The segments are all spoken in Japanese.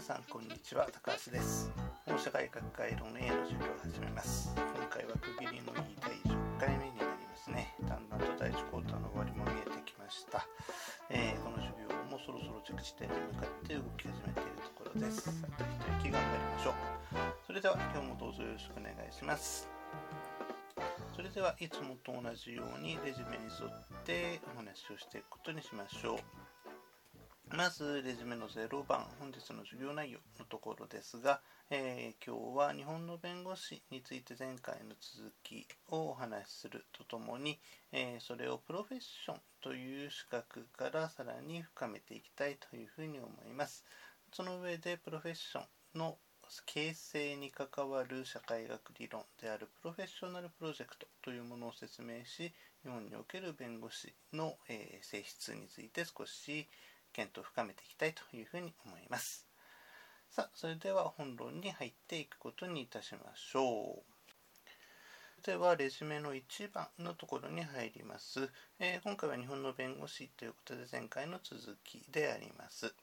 さんこんにちは。高橋です。法社会学会論 A の授業を始めます。今回は区切りのいい第10回目になりますね。だんだんと第1クォーターの終わりも見えてきました、えー、この授業もそろそろ着地点に向かって動き始めているところです。あと一息頑張りましょう。それでは今日もどうぞよろしくお願いします。それではいつもと同じようにレジュメに沿ってお話をしていくことにしましょう。まず、レジュメの0番、本日の授業内容のところですが、えー、今日は日本の弁護士について前回の続きをお話しするとともに、えー、それをプロフェッションという資格からさらに深めていきたいというふうに思います。その上で、プロフェッションの形成に関わる社会学理論であるプロフェッショナルプロジェクトというものを説明し、日本における弁護士の、えー、性質について少し検討を深めていきたいというふうに思います。さあ、それでは本論に入っていくことにいたしましょう。では、レジュメの1番のところに入ります。えー、今回は日本の弁護士ということで前回の続きであります。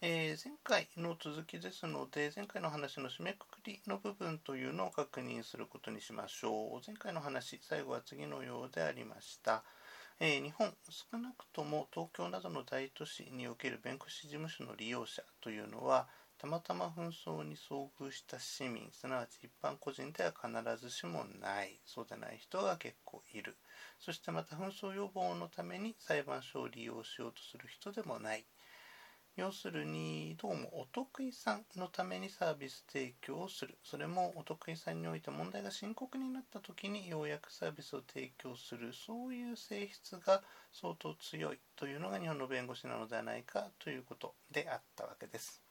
えー、前回の続きですので、前回の話の締めくくりの部分というのを確認することにしましょう。前回の話、最後は次のようでありました。えー、日本、少なくとも東京などの大都市における弁護士事務所の利用者というのは、たまたま紛争に遭遇した市民、すなわち一般個人では必ずしもない、そうでない人が結構いる。そしてまた紛争予防のために裁判所を利用しようとする人でもない。要するにどうもお得意さんのためにサービス提供をするそれもお得意さんにおいて問題が深刻になった時にようやくサービスを提供するそういう性質が相当強いというのが日本の弁護士なのではないかということであったわけです。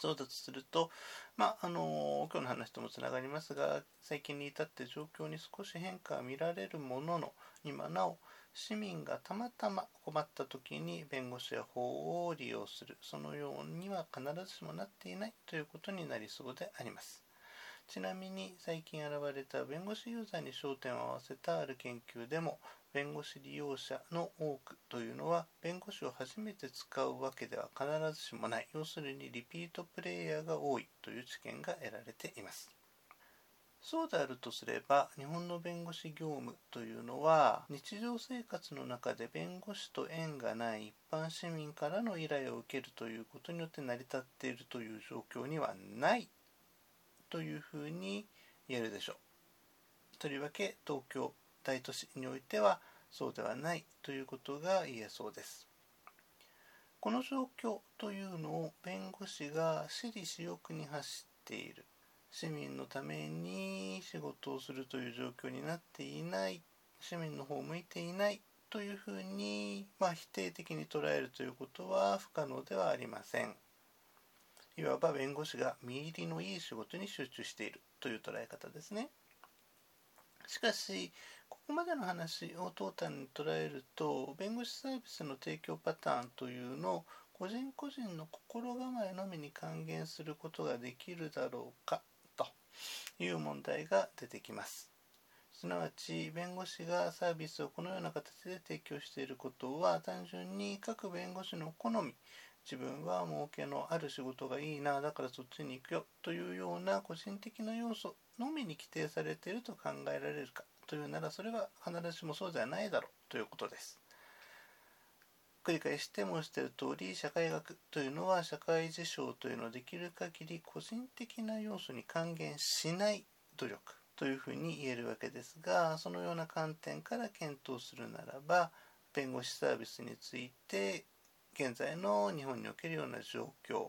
そうだとすると、まあ、あの今日の話ともつながりますが最近に至って状況に少し変化が見られるものの今なお市民がたまたま困った時に弁護士や法を利用する。そのようには必ずしもなっていないということになりそうであります。ちなみに最近現れた弁護士ユーザーに焦点を合わせたある研究でも弁護士利用者の多くというのは弁護士を初めて使うわけでは必ずしもない。要するにリピートプレイヤーが多いという知見が得られています。そうであるとすれば日本の弁護士業務というのは日常生活の中で弁護士と縁がない一般市民からの依頼を受けるということによって成り立っているという状況にはないというふうに言えるでしょう。とりわけ東京大都市においてはそうではないということが言えそうです。この状況というのを弁護士が私利私欲に走っている市民のために仕事をするという状況になっていない市民の方を向いていないというふうに、まあ、否定的に捉えるということは不可能ではありません。いわば弁護士が見入りのいい仕事に集中しているという捉え方ですね。しかしここまでの話をトータルに捉えると弁護士サービスの提供パターンというのを個人個人の心構えのみに還元することができるだろうかいう問題が出てきます。すなわち弁護士がサービスをこのような形で提供していることは単純に各弁護士の好み自分は儲けのある仕事がいいなだからそっちに行くよというような個人的な要素のみに規定されていると考えられるかというならそれは必ずしもそうではないだろうということです。繰り返して申している通り社会学というのは社会事象というのをできる限り個人的な要素に還元しない努力というふうに言えるわけですがそのような観点から検討するならば弁護士サービスについて現在の日本におけるような状況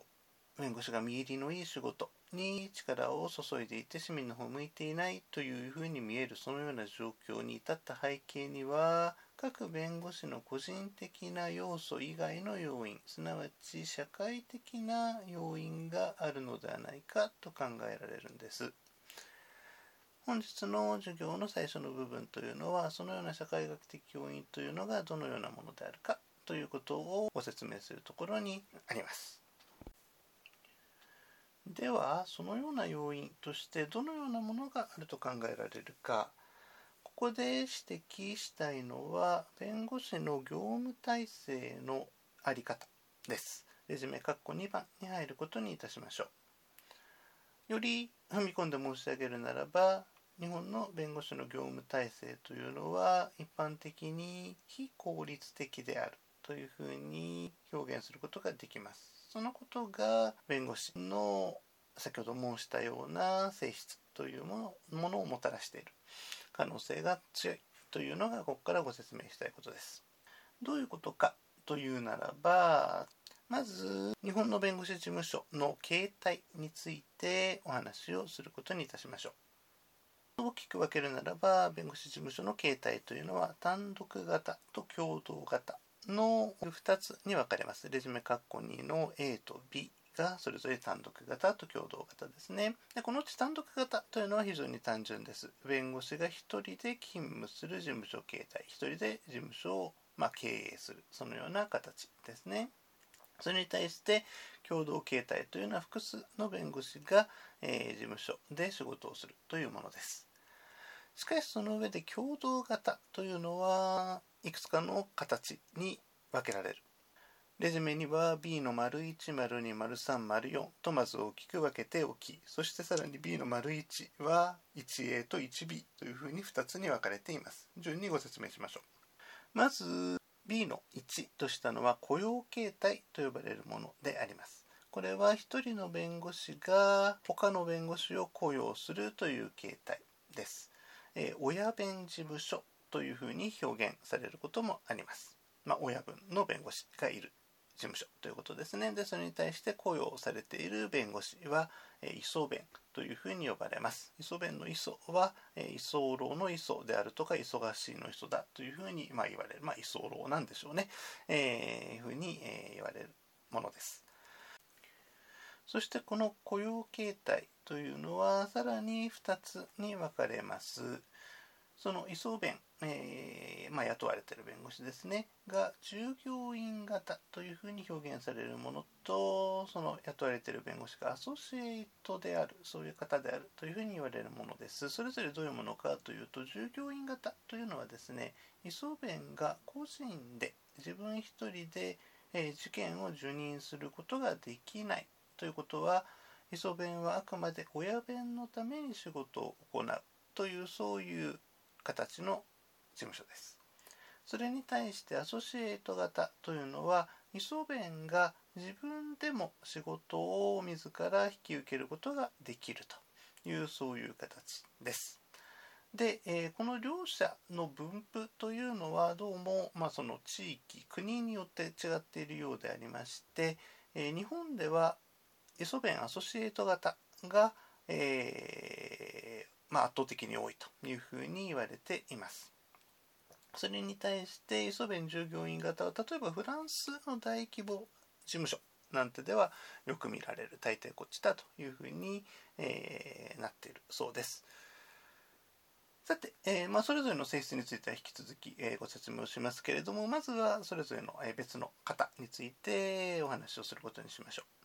弁護士が見入りのいい仕事に力を注いでいて市民の方を向いていないというふうに見えるそのような状況に至った背景には各弁護士の個人的な要素以外の要因すなわち社会的な要因があるのではないかと考えられるんです。本日の授業の最初の部分というのはそのような社会学的要因というのがどのようなものであるかということをご説明するところにあります。ではそのような要因としてどのようなものがあると考えられるか。ここで指摘したいのは弁護士の業務体制のあり方です。レジュメ括弧2番に入ることにいたしましょう。より踏み込んで申し上げるならば、日本の弁護士の業務体制というのは一般的に非効率的であるというふうに表現することができます。そのことが弁護士の先ほど申したような性質というものものをもたらしている可能性が強いというのがここからご説明したいことです。どういうことかというならばまず日本の弁護士事務所の形態についてお話をすることにいたしましょう。大きく分けるならば弁護士事務所の形態というのは単独型と共同型の2つに分かれます。レジュメ括弧2の A と B がそれぞれ単独型と共同型ですね。でこのうち単独型というのは非常に単純です。弁護士が1人で勤務する事務所形態、1人で事務所をま、経営する、そのような形ですね。それに対して共同形態というのは複数の弁護士が、えー、事務所で仕事をするというものです。しかしその上で共同型というのはいくつかの形に分けられる。レジュメには B の丸1、丸2、丸3、丸4とまず大きく分けておき、そしてさらに B の丸1は 1A と 1B というふうに2つに分かれています。順にご説明しましょう。まず B の1としたのは雇用形態と呼ばれるものであります。これは1人の弁護士が他の弁護士を雇用するという形態です。えー、親弁事務所というふうに表現されることもあります。まあ、親分の弁護士がいる事務所ということですね。で、それに対して雇用されている弁護士は、え移送弁というふうに呼ばれます。移送弁の移送は、え移送労の移送であるとか、忙しいの人だというふうに、まあ、言われる。まあ、移送労なんでしょうね。えー、いうふうに、えー、言われるものです。そしてこの雇用形態というのはさらに2つに分かれます。その移送弁、えー、まあ、雇われている弁護士ですねが従業員型というふうに表現されるものとその雇われている弁護士がアソシエイトであるそういう方であるというふうに言われるものです。それぞれどういうものかというと従業員型というのはですね移送弁が個人で自分一人で、えー、事件を受任することができないということは移送弁はあくまで親弁のために仕事を行うというそういう形の事務所です。それに対してアソシエイト型というのはイソ弁が自分でも仕事を自ら引き受けることができるというそういう形です。で、えー、この両者の分布というのはどうも、まあ、その地域国によって違っているようでありまして、えー、日本ではイソ弁アソシエイト型が、えーまあ、圧倒的に多いというふうに言われています。それに対してイソベン従業員型は例えばフランスの大規模事務所なんてではよく見られる大抵こっちだというふうに、えー、なっているそうです。さて、えー、まあ、それぞれの性質については引き続き、えー、ご説明をしますけれどもまずはそれぞれの、え別の方についてお話をすることにしましょう。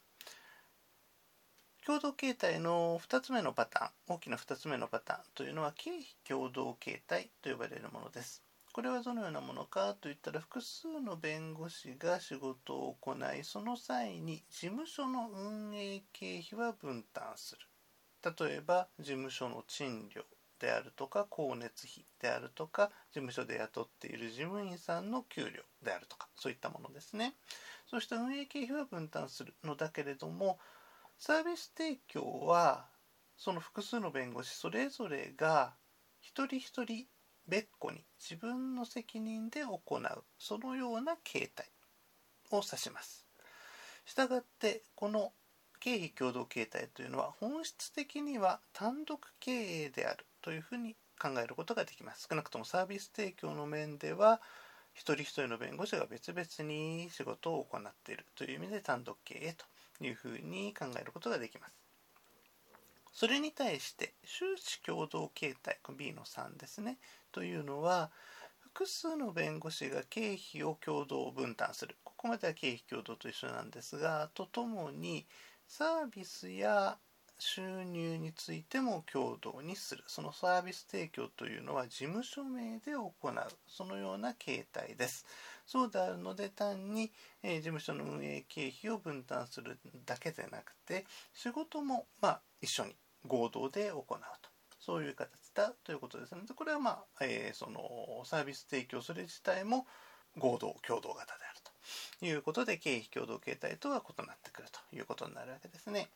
共同形態の2つ目のパターン、大きな2つ目のパターンというのは経費共同形態と呼ばれるものです。これはどのようなものかといったら複数の弁護士が仕事を行いその際に事務所の運営経費は分担する例えば事務所の賃料であるとか光熱費であるとか事務所で雇っている事務員さんの給料であるとかそういったものですねそうした運営経費は分担するのだけれどもサービス提供はその複数の弁護士それぞれが一人一人別個に自分の責任で行うそのような形態を指します。したがってこの経費共同形態というのは本質的には単独経営であるというふうに考えることができます。少なくともサービス提供の面では一人一人の弁護士が別々に仕事を行っているという意味で単独経営というふうに考えることができます。それに対して収支共同形態 B の3ですねというのは複数の弁護士が経費を共同分担するここまでは経費共同と一緒なんですがとともにサービスや収入についても共同にする。そのサービス提供というのは事務所名で行う。そのような形態です。そうであるので単に、え、事務所の運営経費を分担するだけでなくて仕事もまあ一緒に合同で行うと。そういう形だということですね。でこれはまあ、えー、そのサービス提供する自体も合同共同型であるということで経費共同形態とは異なってくるということになるわけですね。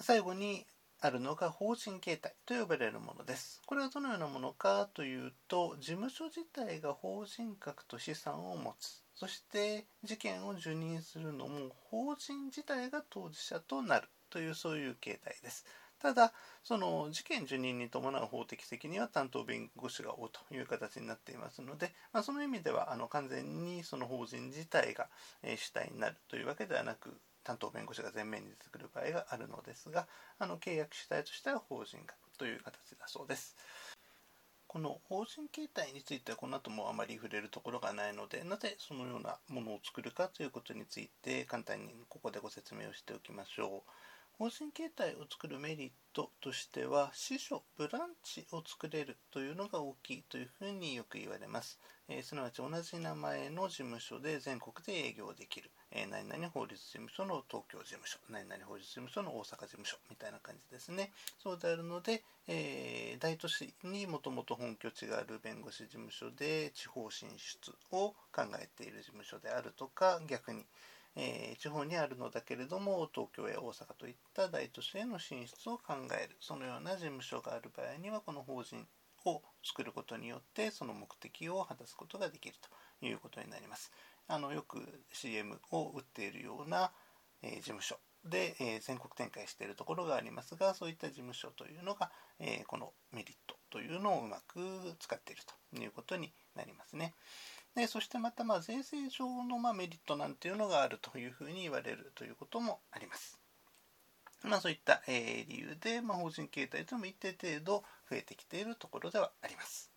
最後にあるのが法人形態と呼ばれるものです。これはどのようなものかというと、事務所自体が法人格と資産を持つ。そして事件を受任するのも法人自体が当事者となるというそういう形態です。ただ、その事件受任に伴う法的責任は担当弁護士が負うという形になっていますので、まあ、その意味ではあの完全にその法人自体が主体になるというわけではなく、担当弁護士が前面に出てくる場合があるのですがあの契約主体としては法人格という形だそうです。この法人形態についてはこの後もあまり触れるところがないのでなぜそのようなものを作るかということについて簡単にここでご説明をしておきましょう。法人形態を作るメリットとしては司書ブランチを作れるというのが大きいというふうによく言われます、えー、すなわち同じ名前の事務所で全国で営業できる、えー、何々法律事務所の東京事務所何々法律事務所の大阪事務所みたいな感じですね。そうであるので、えー、大都市にもともと本拠地がある弁護士事務所で地方進出を考えている事務所であるとか逆にえー、地方にあるのだけれども東京や大阪といった大都市への進出を考えるそのような事務所がある場合にはこの法人を作ることによってその目的を果たすことができるということになります。あのよく CM を売っているような、えー、事務所で、えー、全国展開しているところがありますがそういった事務所というのが、えー、このメリットというのをうまく使っているということになりますね。でそしてまたまあ税制上のまメリットなんていうのがあるというふうに言われるということもあります。まあそういった、え理由で、まあ、法人形態というのも一定程度増えてきているところではあります。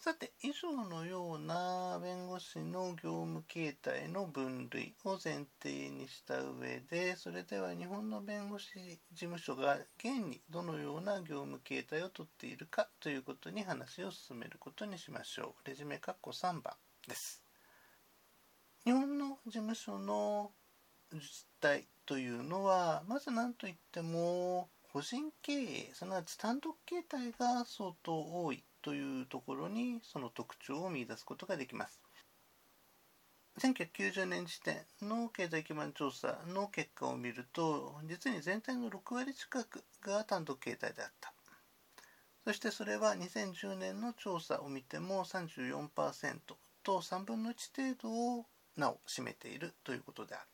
さて以上のような弁護士の業務形態の分類を前提にした上でそれでは日本の弁護士事務所が現にどのような業務形態をとっているかということに話を進めることにしましょう。レジュメ括弧3番です。日本の事務所の実態というのはまず何といっても個人経営すなわち単独形態が相当多いというところにその特徴を見いだすことができます。1990年時点の経済基盤調査の結果を見ると実に全体の6割近くが単独形態であったそしてそれは2010年の調査を見ても34%と3分の1程度をなお占めているということである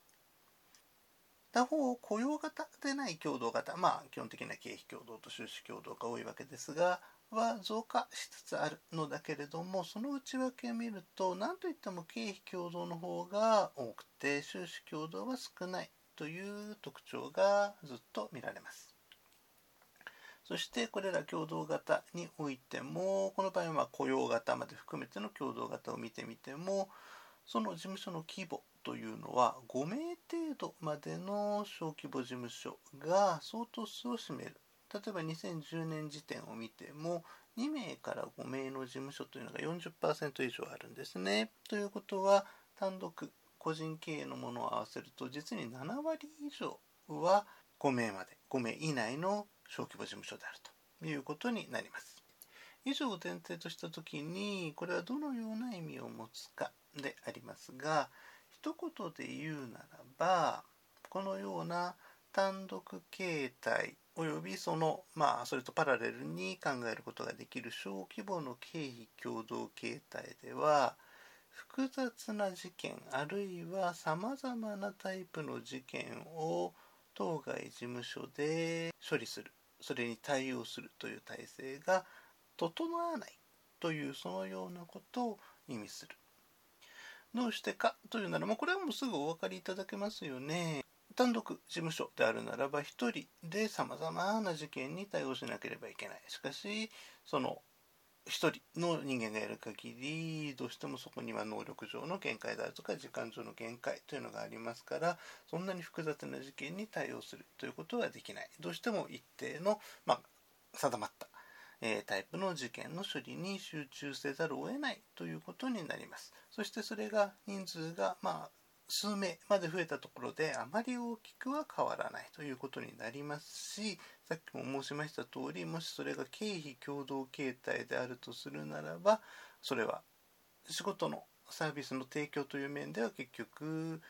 他方雇用型でない共同型まあ基本的な経費共同と収支共同が多いわけですがは増加しつつあるのだけれどもその内訳を見ると何といっても経費共同の方が多くて収支共同は少ないという特徴がずっと見られます。そしてこれら共同型においてもこの場合は雇用型まで含めての共同型を見てみてもその事務所の規模というのは5名程度までの小規模事務所が相当数を占める例えば2010年時点を見ても2名から5名の事務所というのが40%以上あるんですね。ということは単独個人経営のものを合わせると実に7割以上は5名まで5名以内の小規模事務所であるということになります。以上を前提とした時にこれはどのような意味を持つかでありますが一言で言うならばこのような単独形態およびそのまあそれとパラレルに考えることができる小規模の経費共同形態では複雑な事件あるいはさまざまなタイプの事件を当該事務所で処理するそれに対応するという体制が整わないというそのようなことを意味する。どうしてかというならもうこれはもうすぐお分かりいただけますよね。単独事務所であるならば1人でさまざまな事件に対応しなければいけない。しかしその一人の人間がやる限りどうしてもそこには能力上の限界であるとか時間上の限界というのがありますからそんなに複雑な事件に対応する。ということはできない。どうしても一定の、まあ、定まった、えー、タイプの事件の処理に集中せざるを得ないということになります。そしてそれが人数がまあ数名まで増えたところであまり大きくは変わらないということになりますしさっきも申しました通りもしそれが経費共同形態であるとするならばそれは仕事のサービスの提供という面では結局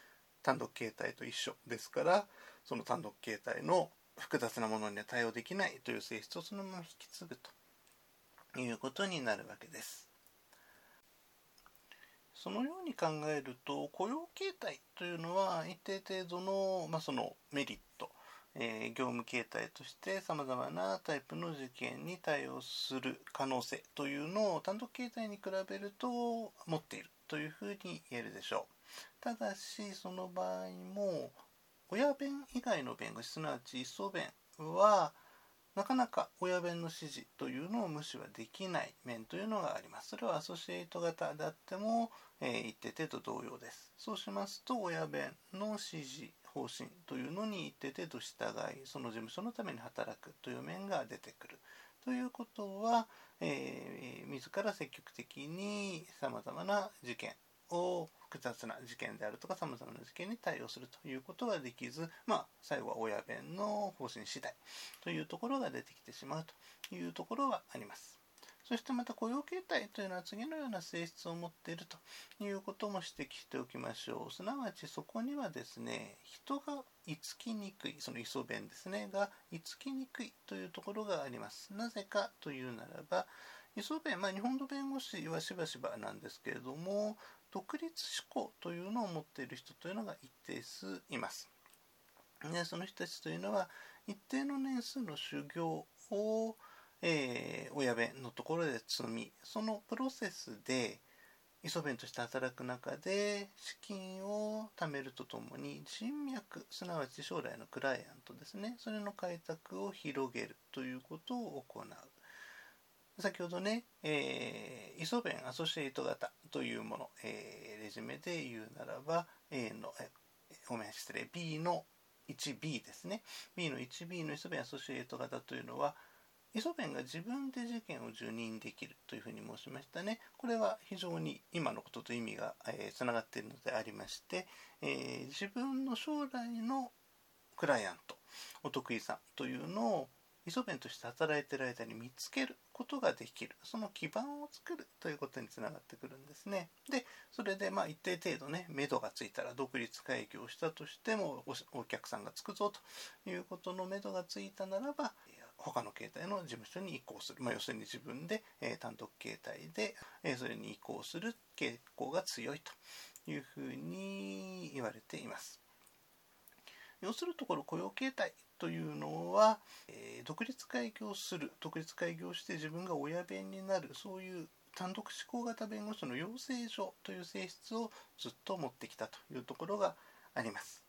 単独形態と一緒ですからその単独形態の複雑なものには対応できないという性質をそのまま引き継ぐということになるわけです。そのように考えると雇用形態というのは一定程度の,、まあそのメリット、えー、業務形態としてさまざまなタイプの事件に対応する可能性というのを単独形態に比べると持っているというふうに言えるでしょう。ただしその場合も親弁以外の弁護士すなわち一層弁はなかなか親弁の指示というのを無視はできない面というのがあります。それはアソシエイト型であっても、えー、一定程度同様です。そうしますと親弁の指示方針というのに一定程度従いその事務所のために働くという面が出てくる。ということは、えー、自ら積極的にさまざまな事件を複雑な事件であるとかさまざまな事件に対応するということができず、まあ、最後は親弁の方針次第というところが出てきてしまうというところはあります。そしてまた雇用形態というのは次のような性質を持っているということも指摘しておきましょう。すなわちそこにはですね、人が居つきにくい、その磯弁ですね、が居つきにくいというところがあります。なぜかというならば、磯弁、まあ、日本の弁護士はしばしばなんですけれども、独立志向というのを持っている人というのが一定数います。でその人たちというのは一定の年数の修行を、えー、親弁のところで積みそのプロセスで磯弁として働く中で資金を貯めるとともに人脈すなわち将来のクライアントですねそれの開拓を広げるということを行う先ほどね、えー、イソベンアソシエイト型というもの、えー、レジュメで言うならば A の、えごめん失礼 B の 1B ですね B の 1B のイソベンアソシエイト型というのはイソベンが自分で事件を受任できるというふうに申しましたね。これは非常に今のことと意味が、えー、つながっているのでありまして、えー、自分の将来のクライアントお得意さんというのをイソベンとして働いてる間に見つけることができる。その基盤を作るということにつながってくるんですね。でそれでまあ一定程度ね目処がついたら独立会議をしたとしてもお客さんがつくぞということの目処がついたならば他の携帯の事務所に移行する、まあ、要するに自分で、えー、単独携帯で、えー、それに移行する傾向が強いというふうに言われています。要するところ雇用形態というのは、えー、独立開業する独立開業して自分が親弁になるそういう単独志向型弁護士の養成所という性質をずっと持ってきたというところがあります。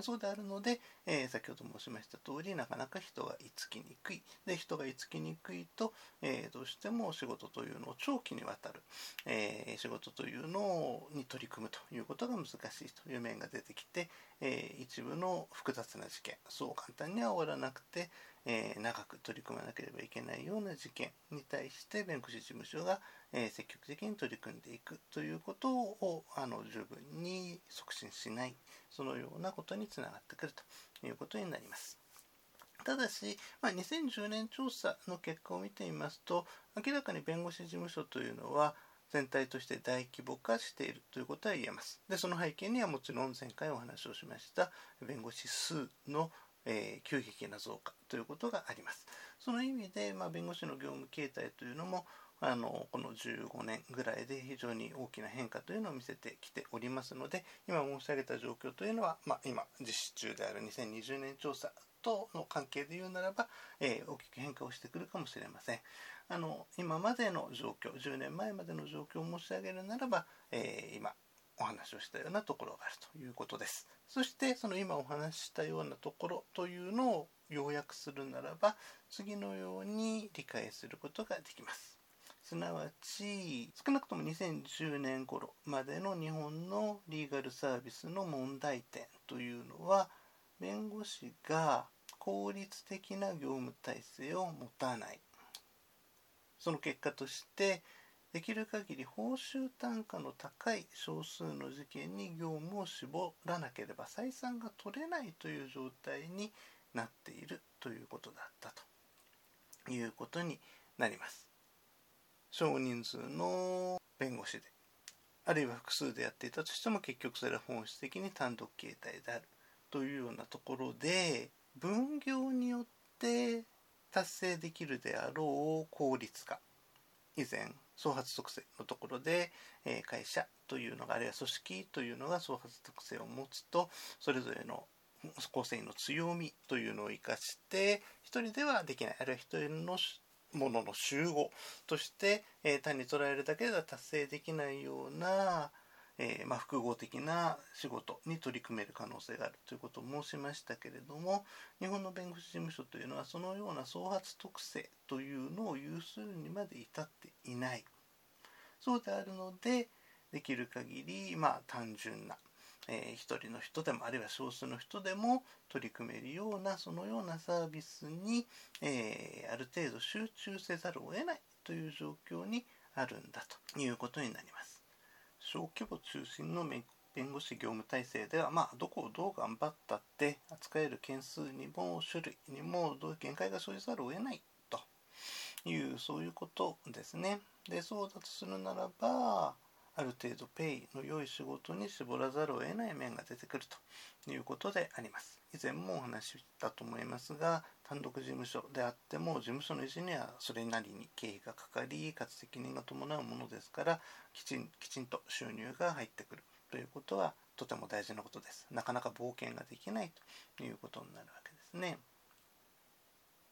そうであるので、えー、先ほど申しました通りなかなか人が居つきにくい。で人が居つきにくいと、えー、どうしても仕事というのを長期にわたる、えー、仕事というのに取り組むということが難しいという面が出てきて、え一部の複雑な事件そう簡単には終わらなくて、え長く取り組まなければいけないような事件に対して弁護士事務所が、え積極的に取り組んでいくということをあの十分に促進しないそのようなことにつながってくるということになります。ただし、まあ、2010年調査の結果を見てみますと明らかに弁護士事務所というのは全体として大規模化しているということは言えます。でその背景にはもちろん前回お話をしました弁護士数の、えー、急激な増加ということがあります。その意味で、まあ、弁護士の業務形態というのもあのこの15年ぐらいで非常に大きな変化というのを見せてきておりますので今申し上げた状況というのは、まあ、今実施中である2020年調査との関係で言うならば、えー、大きく変化をしてくるかもしれません。あの今までの状況10年前までの状況を申し上げるならば、えー、今お話をしたようなところがあるということです。そしてその今お話ししたようなところというのを要約するならば次のように理解することができます。すなわち少なくとも2010年頃までの日本のリーガルサービスの問題点というのは弁護士が効率的な業務体制を持たないその結果としてできる限り報酬単価の高い少数の事件に業務を絞らなければ採算が取れないという状態になっているということだったということになります。少人数の弁護士であるいは複数でやっていたとしても結局それは本質的に単独形態であるというようなところで分業によって達成できるであろう効率化以前創発特性のところで、え会社というのがあるいは組織というのが創発特性を持つとそれぞれの構成員の強みというのを生かして一人ではできないあるいは一人のものの集合として、え単に捉えるだけでは達成できないようなえー、まあ、複合的な仕事に取り組める可能性があるということを申しましたけれども日本の弁護士事務所というのはそのような創発特性というのを有するにまで至っていない。そうであるのでできる限りまあ単純な、えー、一人の人でもあるいは少数の人でも取り組めるようなそのようなサービスに、えー、ある程度集中せざるを得ないという状況にあるんだということになります。小規模中心の弁護士業務体制では、まあ、どこをどう頑張ったって扱える件数にも種類にもどう限界が生じざるを得ないというそういうことですね。でそうだとするならばある程度ペイの良い仕事に絞らざるを得ない面が出てくるということであります。以前もお話ししたと思いますが単独事務所であっても事務所の維持にはそれなりに経費がかかりかつ責任が伴うものですからきちんきちんと収入が入ってくるということはとても大事なことです。なかなか冒険ができないということになるわけですね。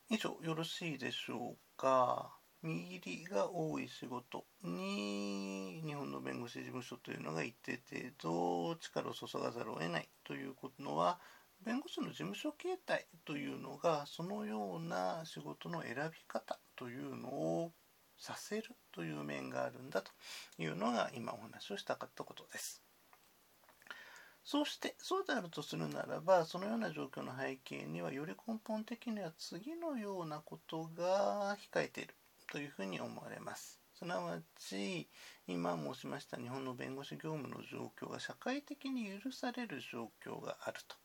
以上よろしいでしょうか？見入りが多い仕事に日本の弁護士事務所というのが一定程度力を注がざるを得ないというのは弁護士の事務所形態というのがそのような仕事の選び方というのをさせるという面があるんだというのが今お話をしたかったことです。そうしてそうであるとするならばそのような状況の背景にはより根本的には次のようなことが控えているというふうに思われます。すなわち今申しました日本の弁護士業務の状況が社会的に許される状況があると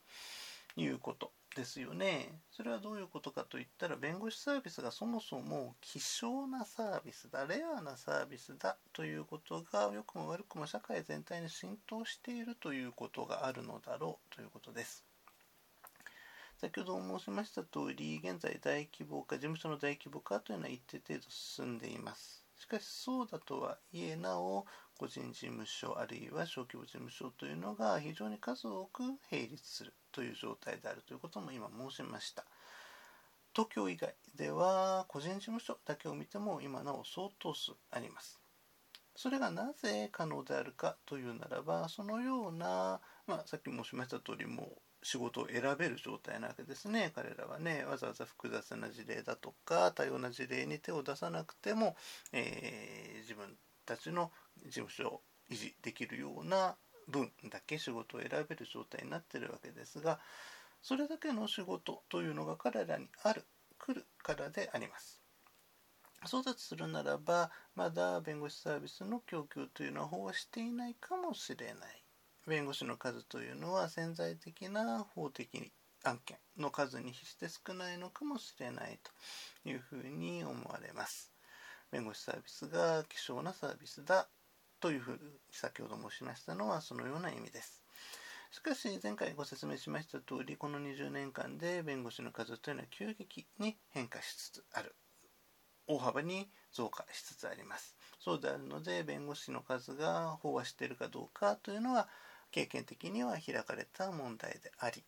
いうことですよね。それはどういうことかといったら弁護士サービスがそもそも希少なサービスだレアなサービスだということが良くも悪くも社会全体に浸透しているということがあるのだろうということです。先ほど申しました通り、現在大規模化、事務所の大規模化というのは一定程度進んでいます。しかしそうだとはいえなお、個人事務所あるいは小規模事務所というのが非常に数多く並立するという状態であるということも今申しました。東京以外では個人事務所だけを見ても今なお相当数あります。それがなぜ可能であるかというならばそのような、まあ、さっき申しました通りも仕事を選べる状態なわけですね彼らはねわざわざ複雑な事例だとか多様な事例に手を出さなくても、えー、自分たちの事務所を維持できるような分だけ仕事を選べる状態になってるわけですがそれだけの仕事というのが彼らにある来るからであります。そうだとするならばまだ弁護士サービスの供給というのは飽和していないかもしれない弁護士の数というのは潜在的な法的案件の数に比して少ないのかもしれないというふうに思われます。弁護士サービスが希少なサービスだというふうに先ほど申しましたのはそのような意味です。しかし前回ご説明しました通りこの20年間で弁護士の数というのは急激に変化しつつある大幅に増加しつつありますそうであるので弁護士の数が飽和しているかどうかというのは経験的には開かれた問題であり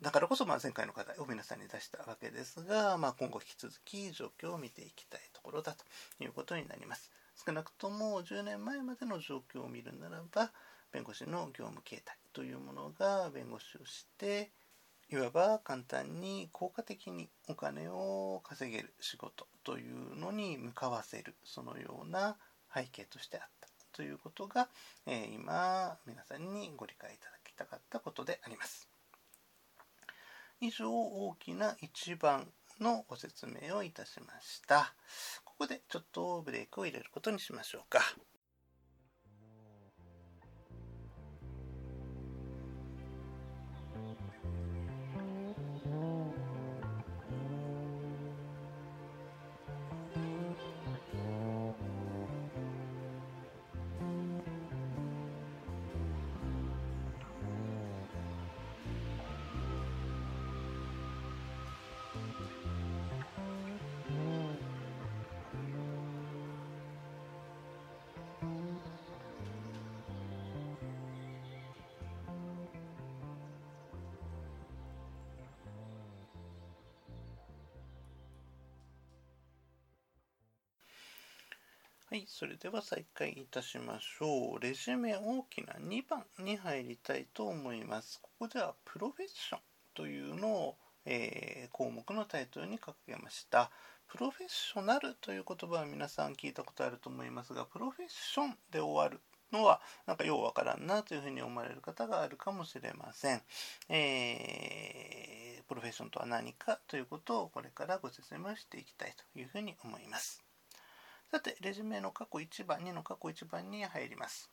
だからこそまあ前回の課題を皆さんに出したわけですが、まあ、今後引き続き状況を見ていきたいところだということになります。少なくとも10年前までの状況を見るならば弁護士の業務形態というものが弁護士をしていわば簡単に効果的にお金を稼げる仕事というのに向かわせるそのような背景としてあったということが、えー、今皆さんにご理解いただきたかったことであります。以上大きな1番のご説明をいたしました。ここでちょっとブレイクを入れることにしましょうか。それでは再開いたしましょう。レジュメ大きな2番に入りたいと思います。ここではプロフェッションというのを、えー、項目のタイトルに掲げました。プロフェッショナルという言葉は皆さん聞いたことあると思いますが、プロフェッションで終わるのはなんかようわからんなというふうに思われる方があるかもしれません。えー、プロフェッションとは何かということをこれからご説明していきたいというふうに思います。さて、レジュメの過去1番、2の過去1番に入ります。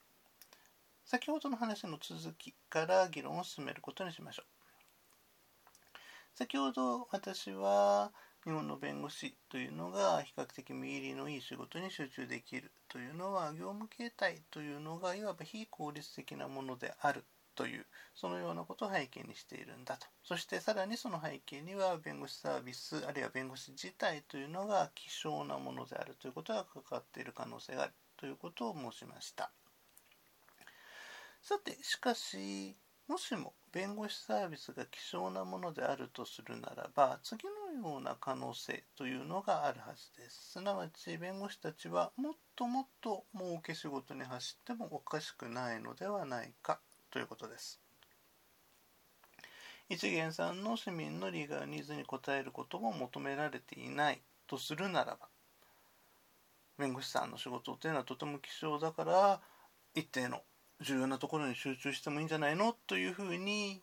先ほどの話の続きから議論を進めることにしましょう。先ほど私は日本の弁護士というのが比較的見入りのいい仕事に集中できるというのは業務形態というのがいわば非効率的なものであるというそのようなことを背景にしているんだと。そしてさらにその背景には弁護士サービスあるいは弁護士自体というのが希少なものであるということが関わっている可能性があるということを申しました。さてしかしもしも弁護士サービスが希少なものであるとするならば次のような可能性というのがあるはずです。すなわち弁護士たちはもっともっと儲け仕事に走ってもおかしくないのではないか。ということです。一元さんの市民のリーガニーズに応えることも求められていないとするならば弁護士さんの仕事というのはとても希少だから一定の重要なところに集中してもいいんじゃないのというふうに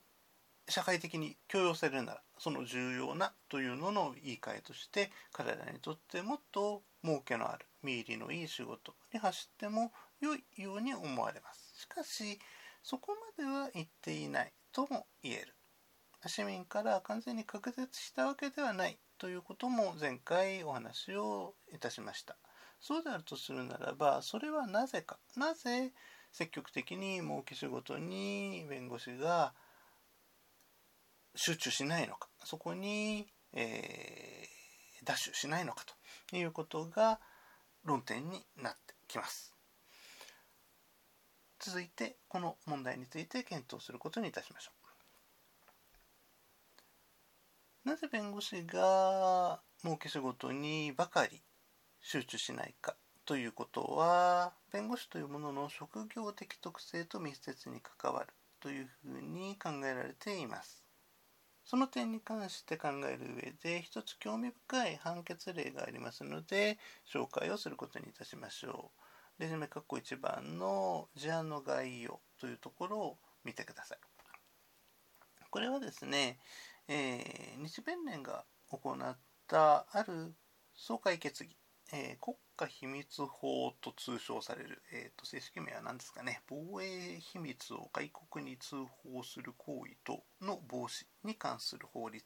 社会的に強要されるならその重要なというのの言い換えとして彼らにとってもっと儲けのある見入りのいい仕事に走っても良いように思われます。しかしそこまでは言っていないとも言える。市民から完全に隔絶したわけではないということも前回お話をいたしました。そうであるとするならばそれはなぜかなぜ積極的に儲け仕事に弁護士が集中しないのかそこに、えー、ダッシュしないのかということが論点になってきます。続いてこの問題について検討することにいたしましょう。なぜ弁護士が儲け仕事にばかり集中しないかということは弁護士というものの職業的特性と密接に関わるというふうに考えられています。その点に関して考える上で一つ興味深い判決例がありますので紹介をすることにいたしましょう。レジュメ括弧1番の事案の概要というところを見てください。これはですね、えー、日弁連が行ったある総会決議、えー、国家秘密法と通称される、えーと、正式名は何ですかね防衛秘密を外国に通報する行為との防止に関する法律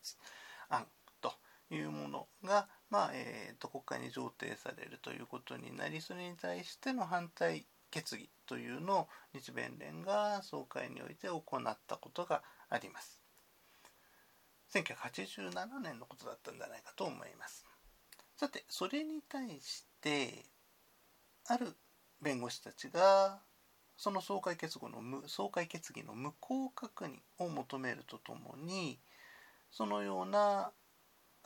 案というものがままあえーと、国会に上呈されるということになりそれに対しての反対決議というのを日弁連が総会において行ったことがあります。1987年のことだったんじゃないかと思います。さてそれに対してある弁護士たちがその総会決議の総会決議の無効確認を求めるとともにそのような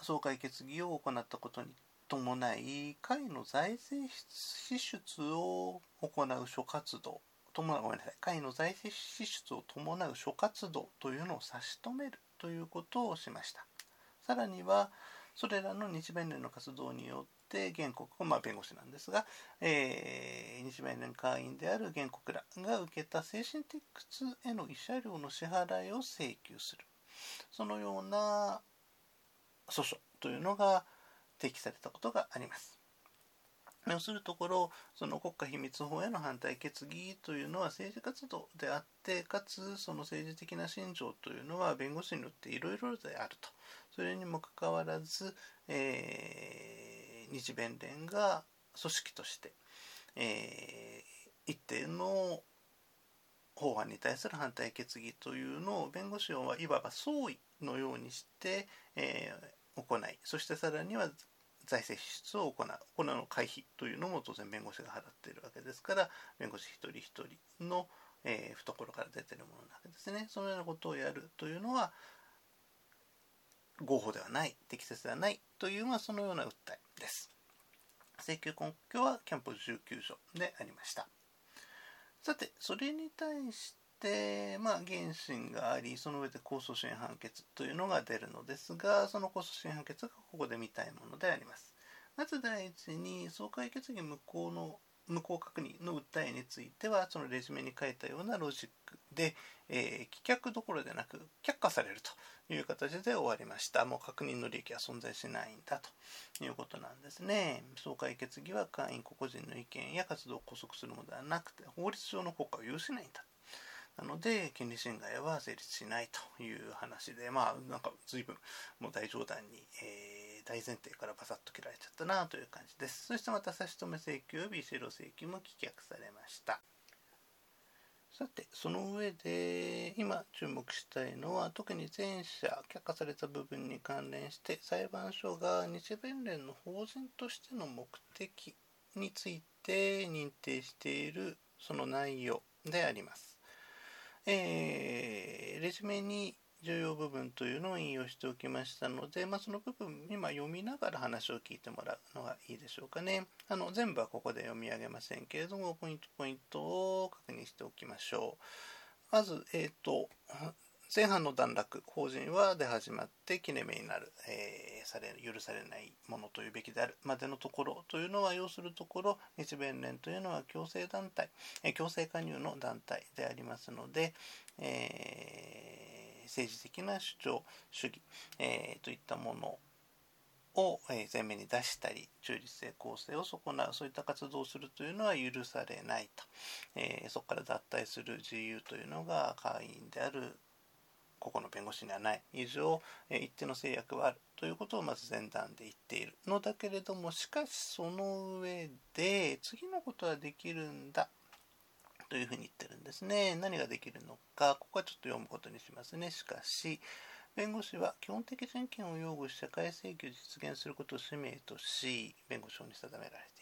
総会決議を行ったことに伴い会の財政支出を行う諸活動伴ごめんなさい会の財政支出を伴う諸活動というのを差し止めるということをしました。さらにはそれらの日弁連の活動によって原告、まあ、弁護士なんですが、えー、日弁連会員である原告らが受けた精神的苦痛への慰謝料の支払いを請求する。そのような訴訟というのが提起されたことがあります。要するところその国家秘密法への反対決議というのは政治活動であってかつその政治的な信条というのは弁護士によっていろいろであるとそれにもかかわらず、えー、日弁連が組織として、えー、一定の法案に対する反対決議というのを弁護士はいわば総意のようにして、えー、行いそしてさらには財政支出を行う。この会費というのも当然弁護士が払っているわけですから弁護士一人一人の、えー、懐から出ているものなわけですね。そのようなことをやるというのは合法ではない適切ではないという、まあ、そのような訴えです。請求根拠はキャンプ19条でありました。さてそれに対してでまあ原審がありその上で控訴審判決というのが出るのですがその控訴審判決がここで見たいものであります。まず第一に総会決議無効の無効確認の訴えについてはそのレジュメに書いたようなロジックで、えー、棄却どころでなく却下されるという形で終わりました。もう確認の利益は存在しないんだということなんですね。総会決議は会員個々人の意見や活動を拘束するのではなくて法律上の効果を有しないんだなので権利侵害は成立しないという話でまあなんか随分もう大冗談に、えー、大前提からバサッと切られちゃったなという感じです。そしてまた差し止め請求及び資料請求も棄却されました。さてその上で今注目したいのは特に前者却下された部分に関連して裁判所が日弁連の法人としての目的について認定しているその内容であります。えー、レジュメに重要部分というのを引用しておきましたので、まあ、その部分今読みながら話を聞いてもらうのがいいでしょうかね。あの全部はここで読み上げませんけれどもポイントポイントを確認しておきましょう。まず、えっ、ー、と前半の段落法人はで始まって切れ目になる、えー、され許されないものというべきである。までのところというのは要するところ日弁連というのは強制団体、えー、強制加入の団体でありますので、えー、政治的な主張主義、えといったものを前面に出したり中立性公正を損なうそういった活動をするというのは許されないと、えそこから脱退する自由というのが会員である個々の弁護士にはない。以上、え一定の制約はあるということをまず前段で言っている。のだけれどもしかしその上で次のことはできるんだというふうに言ってるんですね。何ができるのかここはちょっと読むことにしますね。しかし弁護士は基本的人権を擁護し社会正義を実現することを使命とし弁護士法に定められている。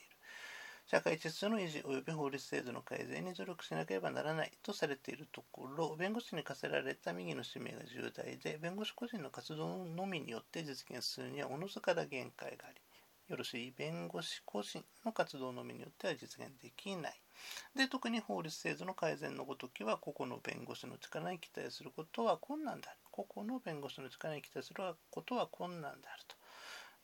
社会秩序の維持及び法律制度の改善に努力しなければならないとされているところ、弁護士に課せられた右の使命が重大で、弁護士個人の活動のみによって実現するにはおのずから限界があり、よろしい弁護士個人の活動のみによっては実現できない。で、特に法律制度の改善のごときは、個々の弁護士の力に期待することは困難である。個々の弁護士の力に期待することは困難であると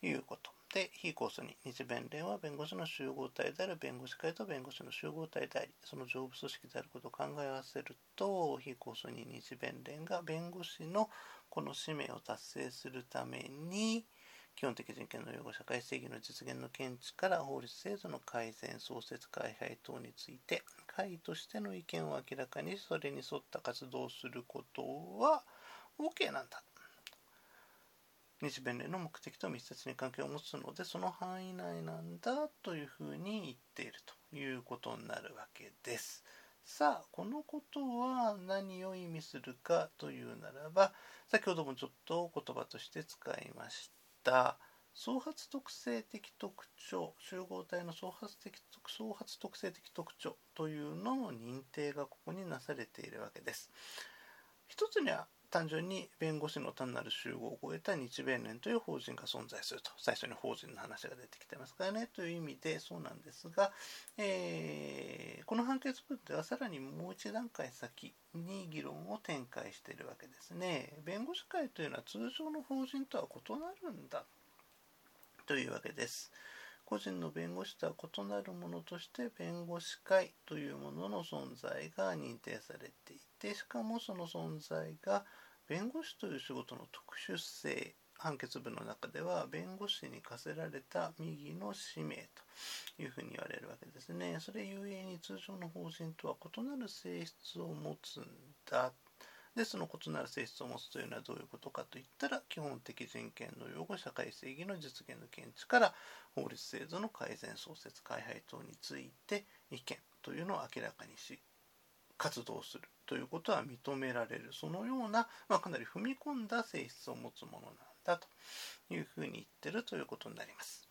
いうこと。で、非コースに日弁連は弁護士の集合体である弁護士会と弁護士の集合体であり、その上部組織であることを考え合わせると、非コースに日弁連が弁護士のこの使命を達成するために、基本的人権の擁護社会正義の実現の見地から法律制度の改善、創設、開廃等について、会としての意見を明らかにそれに沿った活動をすることは OK なんだ日弁連の目的と密接に関係を持つのでその範囲内なんだというふうに言っているということになるわけです。さあこのことは何を意味するかというならば先ほどもちょっと言葉として使いました創発特性的特徴集合体の創発的創発特性的特徴というのの認定がここになされているわけです。一つには単純に弁護士の単なる集合を超えた日弁連という法人が存在すると最初に法人の話が出てきてますからねという意味でそうなんですが、えー、この判決文ではさらにもう一段階先に議論を展開しているわけですね。弁護士会というのは通常の法人とは異なるんだというわけです。個人の弁護士とは異なるものとして弁護士会というものの存在が認定されていてしかもその存在が弁護士という仕事の特殊性判決文の中では弁護士に課せられた右の使命というふうに言われるわけですね。それゆえに通常の法人とは異なる性質を持つんだでその異なる性質を持つというのはどういうことかといったら基本的人権の擁護社会正義の実現の見地から法律制度の改善創設開廃等について意見というのを明らかにし活動するということは認められる。そのような、まあ、かなり踏み込んだ性質を持つものなんだというふうに言ってるということになります。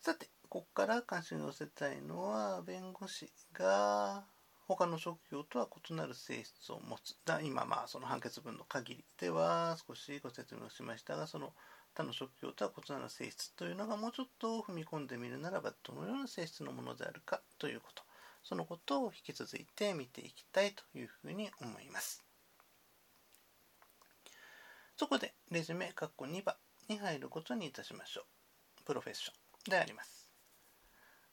さてここから関心を寄せたいのは弁護士が他の職業とは異なる性質を持つ。だ今まあその判決文の限りでは少しご説明をしましたがその他の職業とは異なる性質というのがもうちょっと踏み込んでみるならばどのような性質のものであるかということ。そのことを引き続いて見ていきたいというふうに思います。そこでレジュメ括弧2番に入ることにいたしましょう。プロフェッションであります。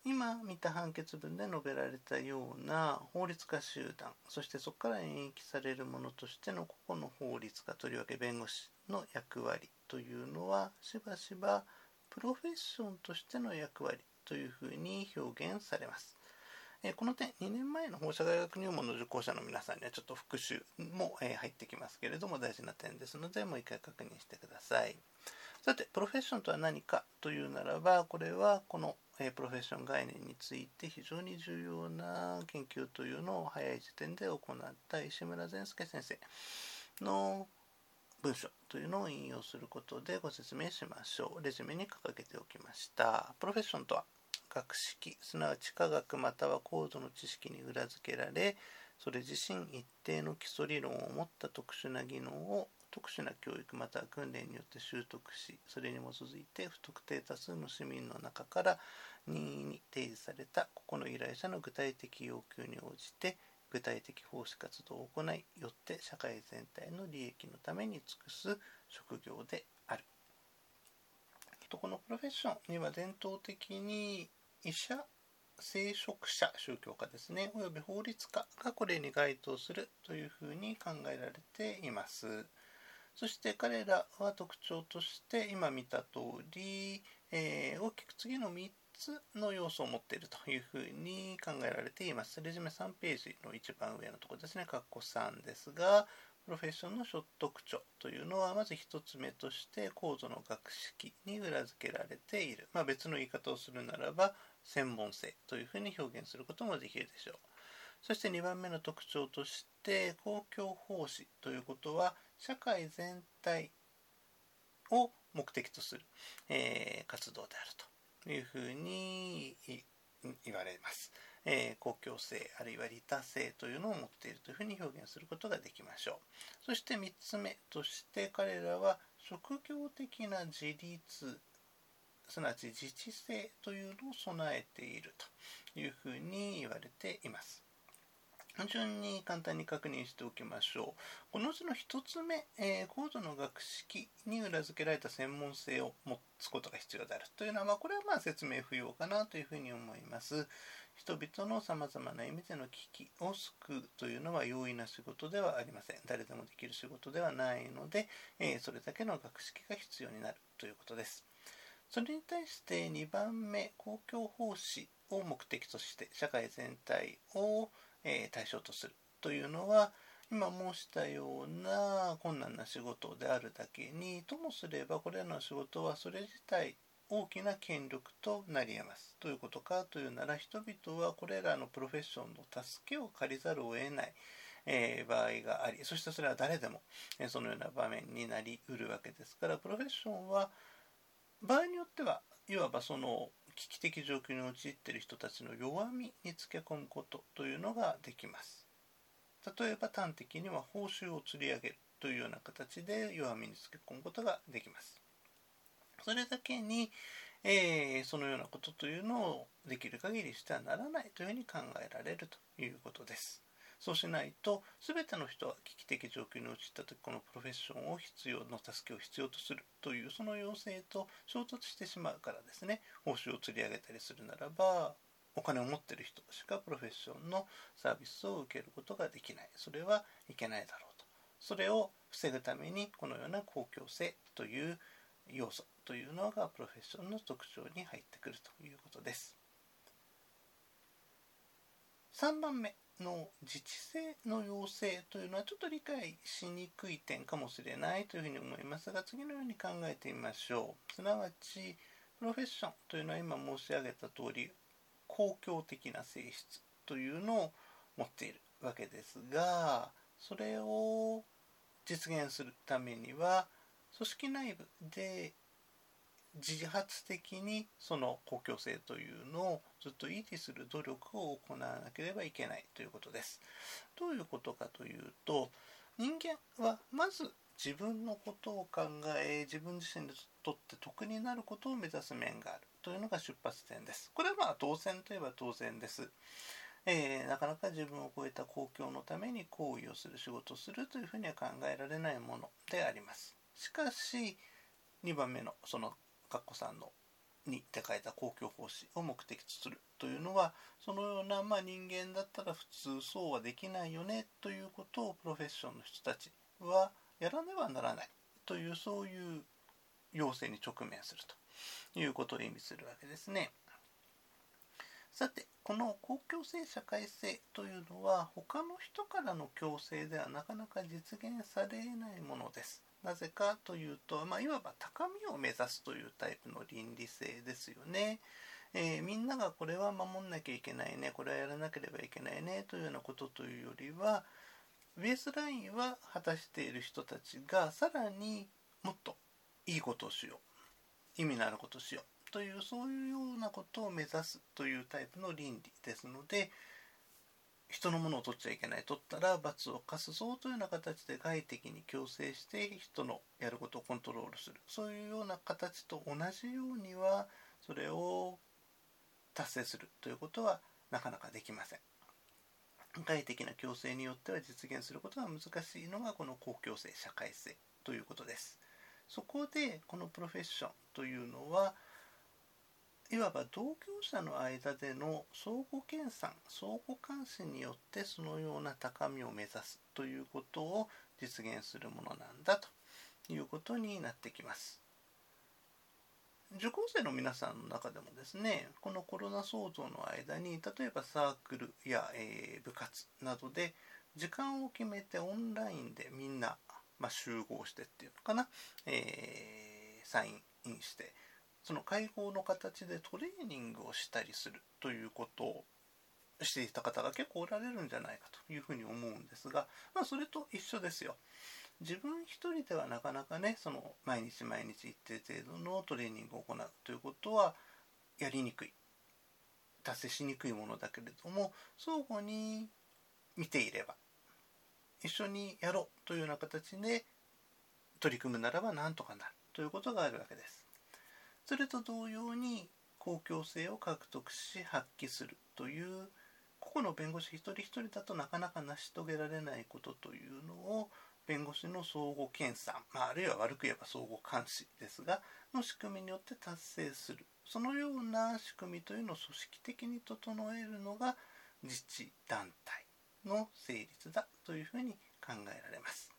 今見た判決文で述べられたような法律家集団そしてそこから演繹されるものとしての個々の法律家とりわけ弁護士の役割というのはしばしばプロフェッションとしての役割というふうに表現されます。えこの点2年前の放射大学入門の受講者の皆さんにはちょっと復習も、え入ってきますけれども大事な点ですのでもう一回確認してください。さてプロフェッションとは何かというならばこれはこのえプロフェッション概念について非常に重要な研究というのを早い時点で行った石村善介先生の文章というのを引用することでご説明しましょう。レジュメに掲げておきました。プロフェッションとは？学識すなわち科学または高度の知識に裏付けられそれ自身一定の基礎理論を持った特殊な技能を特殊な教育または訓練によって習得しそれに基づいて不特定多数の市民の中から任意に提示された個々の依頼者の具体的要求に応じて具体的奉仕活動を行いよって社会全体の利益のために尽くす職業である。とこのプロフェッションには伝統的に医者聖職者宗教家ですね。および法律家がこれに該当するというふうに考えられています。そして彼らは特徴として今見た通り、えー、大きく次の3つの要素を持っているというふうに考えられています。レジュメ3ページの一番上のところですね。括弧3ですがプロフェッションの所得徴というのはまず1つ目として高度の学識に裏付けられている、まあ、別の言い方をするならば専門性というふうに表現することもできるでしょう。そして2番目の特徴として公共奉仕ということは社会全体を目的とする、えー、活動であるというふうに言われます。えー、公共性あるいは利他性というのを持っているというふうに表現することができましょう。そして3つ目として彼らは職業的な自立すなわち自治性というのを備えているというふうに言われています。順に簡単に確認しておきましょう。このうちの1つ目、えー、高度の学識に裏付けられた専門性を持つことが必要であるというのは、まあ、これはまあ説明不要かなというふうに思います。人々のさまざまな意味での危機を救うというのは容易な仕事ではありません。誰でもできる仕事ではないので、えー、それだけの学識が必要になるということです。それに対して2番目公共奉仕を目的として社会全体を、え対象とするというのは今申したような困難な仕事であるだけにともすればこれらの仕事はそれ自体大きな権力となり得ます。どういうことかというなら人々はこれらのプロフェッションの助けを借りざるを得ない、えー、場合がありそしてそれは誰でも、えー、そのような場面になりうるわけですからプロフェッションは場合によってはいわばその危機的状況に陥っている人たちの弱みにつけ込むことというのができます。例えば端的には報酬を釣り上げるというような形で弱みにつけ込むことができます。それだけに、えー、そのようなことというのをできる限りしてはならないというふうに考えられるということです。そうしないと全ての人は危機的状況に陥った時このプロフェッションを必要の助けを必要とするというその要請と衝突してしまうからですね報酬を釣り上げたりするならばお金を持ってる人しかプロフェッションのサービスを受けることができないそれはいけないだろうとそれを防ぐためにこのような公共性という要素というのがプロフェッションの特徴に入ってくるということです。3番目の自治性の要請というのはちょっと理解しにくい点かもしれないというふうに思いますが次のように考えてみましょう。すなわちプロフェッションというのは今申し上げた通り公共的な性質というのを持っているわけですがそれを実現するためには組織内部で自発的にその公共性というのをずっと維持する努力を行わなければいけないということです。どういうことかというと人間はまず自分のことを考え自分自身にとって得になることを目指す面があるというのが出発点です。これはまあ当然といえば当然です。えー、なかなか自分を超えた公共のために行為をする仕事をするというふうには考えられないものであります。しかし2番目のそのかっこさんのにって書いた公共奉仕を目的とするというのはそのような、まあ、人間だったら普通そうはできないよねということをプロフェッションの人たちはやらねばならないというそういう要請に直面するということを意味するわけですね。さてこの公共性社会性というのは他の人からの強制ではなかなか実現されないものです。なぜかというと、まあ、いわば高みを目指すというタイプの倫理性ですよね。えー、みんながこれは守んなきゃいけないねこれはやらなければいけないねというようなことというよりはベースラインは果たしている人たちがさらにもっといいことをしよう意味のあることをしようというそういうようなことを目指すというタイプの倫理ですので人のものを取っちゃいけない。取ったら罰を課すぞというような形で外的に強制して人のやることをコントロールする。そういうような形と同じようにはそれを達成するということはなかなかできません。外的な強制によっては実現することが難しいのがこの公共性社会性ということです。そこでこのプロフェッションというのはいわば同業者の間での相互研鑽相互監視によってそのような高みを目指すということを実現するものなんだということになってきます。受講生の皆さんの中でもですねこのコロナ騒動の間に例えばサークルや、えー、部活などで時間を決めてオンラインでみんな、まあ、集合してっていうのかな、えー、サインインしてその会合の形でトレーニングをしたりするということをしていた方が結構おられるんじゃないかというふうに思うんですが、まあ、それと一緒ですよ。自分一人ではなかなかねその毎日毎日一定程度のトレーニングを行うということはやりにくい達成しにくいものだけれども相互に見ていれば一緒にやろうというような形で取り組むならばなんとかなるということがあるわけです。それと同様に公共性を獲得し発揮するという個々の弁護士一人一人だとなかなか成し遂げられないことというのを弁護士の相互研鑽、まあ、あるいは悪く言えば相互監視ですがの仕組みによって達成するそのような仕組みというのを組織的に整えるのが自治団体の成立だというふうに考えられます。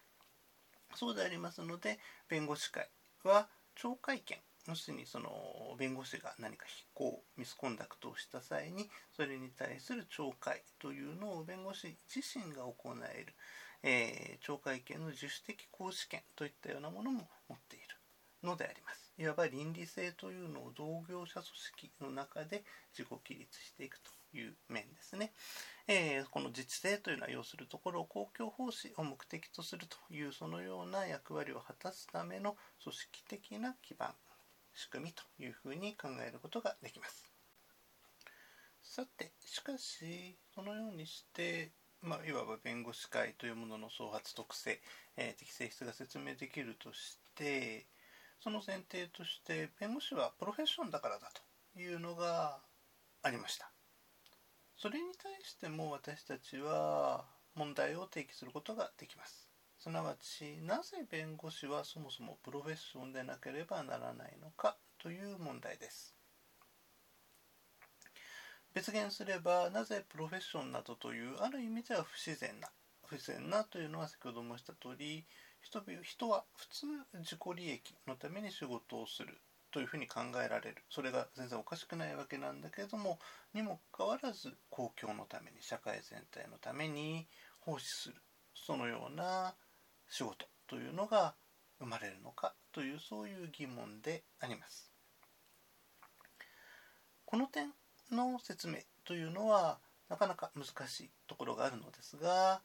そうでありますので弁護士会は懲戒権要するにその弁護士が何か非行ミスコンダクトをした際にそれに対する懲戒というのを弁護士自身が行える、えー、懲戒権の自主的行使権といったようなものも持っているのであります。いわば倫理性というのを同業者組織の中で自己起立していくという面ですね。えー、この自治性というのは要するところ公共奉仕を目的とするというそのような役割を果たすための組織的な基盤仕組みというふうに考えることができます。さてしかしそのようにしてまあ、いわば弁護士会というものの創発特性、えー、適正質が説明できるとしてその前提として弁護士はプロフェッションだからだというのがありましたそれに対しても私たちは問題を提起することができますすなわちなぜ弁護士はそもそもプロフェッションでなければならないのかという問題です。別言すればなぜプロフェッションなどというある意味では不自然な不自然なというのは先ほど申した通り人人は普通自己利益のために仕事をするというふうに考えられる。それが全然おかしくないわけなんだけれどもにもかかわらず公共のために社会全体のために奉仕する。そのような仕事というのが生まれるのかというそういう疑問であります。この点の説明というのはなかなか難しいところがあるのですが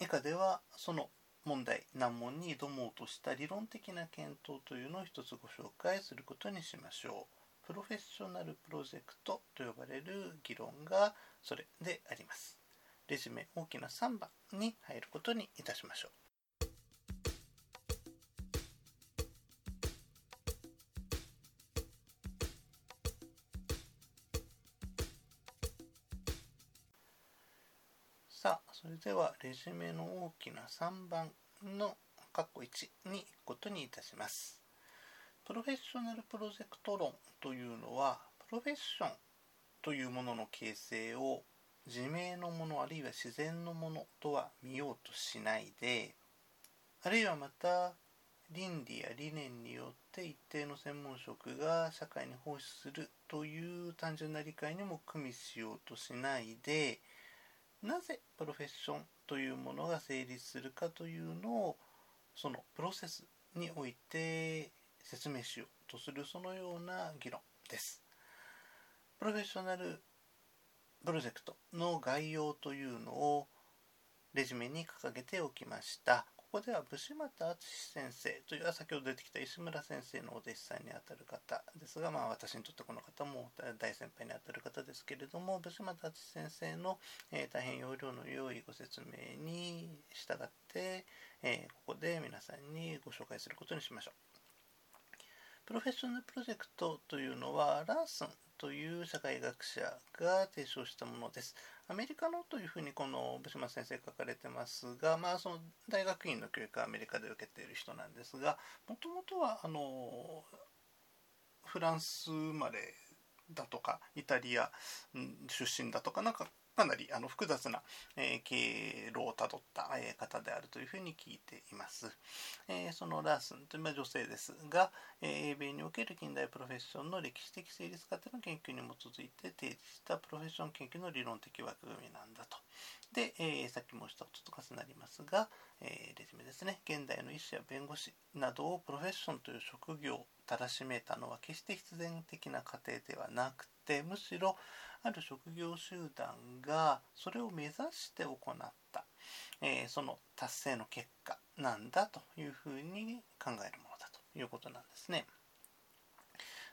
以下ではその問題難問に挑もうとした理論的な検討というのを一つご紹介することにしましょう。プロフェッショナルプロジェクトと呼ばれる議論がそれであります。レジュメ大きな3番に入ることにいたしましょう。れではレジュメの大きな3番の括弧1に行くことにいたします。プロフェッショナルプロジェクト論というのはプロフェッションというものの形成を自明のものあるいは自然のものとは見ようとしないであるいはまた倫理や理念によって一定の専門職が社会に奉仕するという単純な理解にも組みしようとしないでなぜプロフェッションというものが成立するかというのをそのプロセスにおいて説明しようとするそのような議論です。プロフェッショナルプロジェクトの概要というのをレジュメに掲げておきました。ここでは武士又敦先生という先ほど出てきた石村先生のお弟子さんにあたる方ですが、まあ、私にとってこの方も大先輩にあたる方ですけれども武士又敦先生の、えー、大変要領の良いご説明に従って、えー、ここで皆さんにご紹介することにしましょう。プロフェッショナルプロジェクトというのはラースンという社会学者が提唱したものです。アメリカのというふうにこの武島先生書かれてますが、まあ、その大学院の教育はアメリカで受けている人なんですがもともとはあのフランス生まれだとかイタリア出身だとかなんかかなりあの複雑な、え、経路をたどった、え、方であるというふうに聞いています。え、そのラースンという、まあ、女性ですが、え英米における近代プロフェッションの歴史的成立過程の研究に基づいて提示したプロフェッション研究の理論的枠組みなんだと。で、えさっき申したことと重なりますが、えレジュメですね。現代の医師や弁護士などをプロフェッションという職業をたらしめたのは決して必然的な過程ではなくてむしろある職業集団がそれを目指して行った、えー、その達成の結果なんだというふうに考えるものだということなんですね。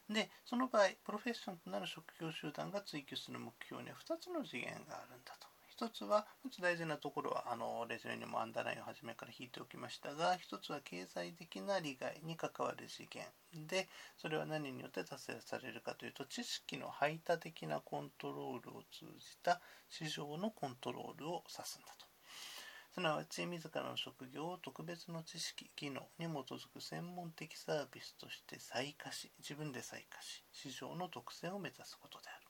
でその場合プロフェッションとなる職業集団が追求する目標には2つの次元があるんだと一つは、まず大事なところは、あの、レジュメにもアンダーラインを初めから引いておきましたが、一つは経済的な利害に関わる次元で、それは何によって達成されるかというと、知識の排他的なコントロールを通じた市場のコントロールを指すんだと。すなわち自らの職業を特別の知識技能に基づく専門的サービスとして再化し自分で再化し市場の特性を目指すことである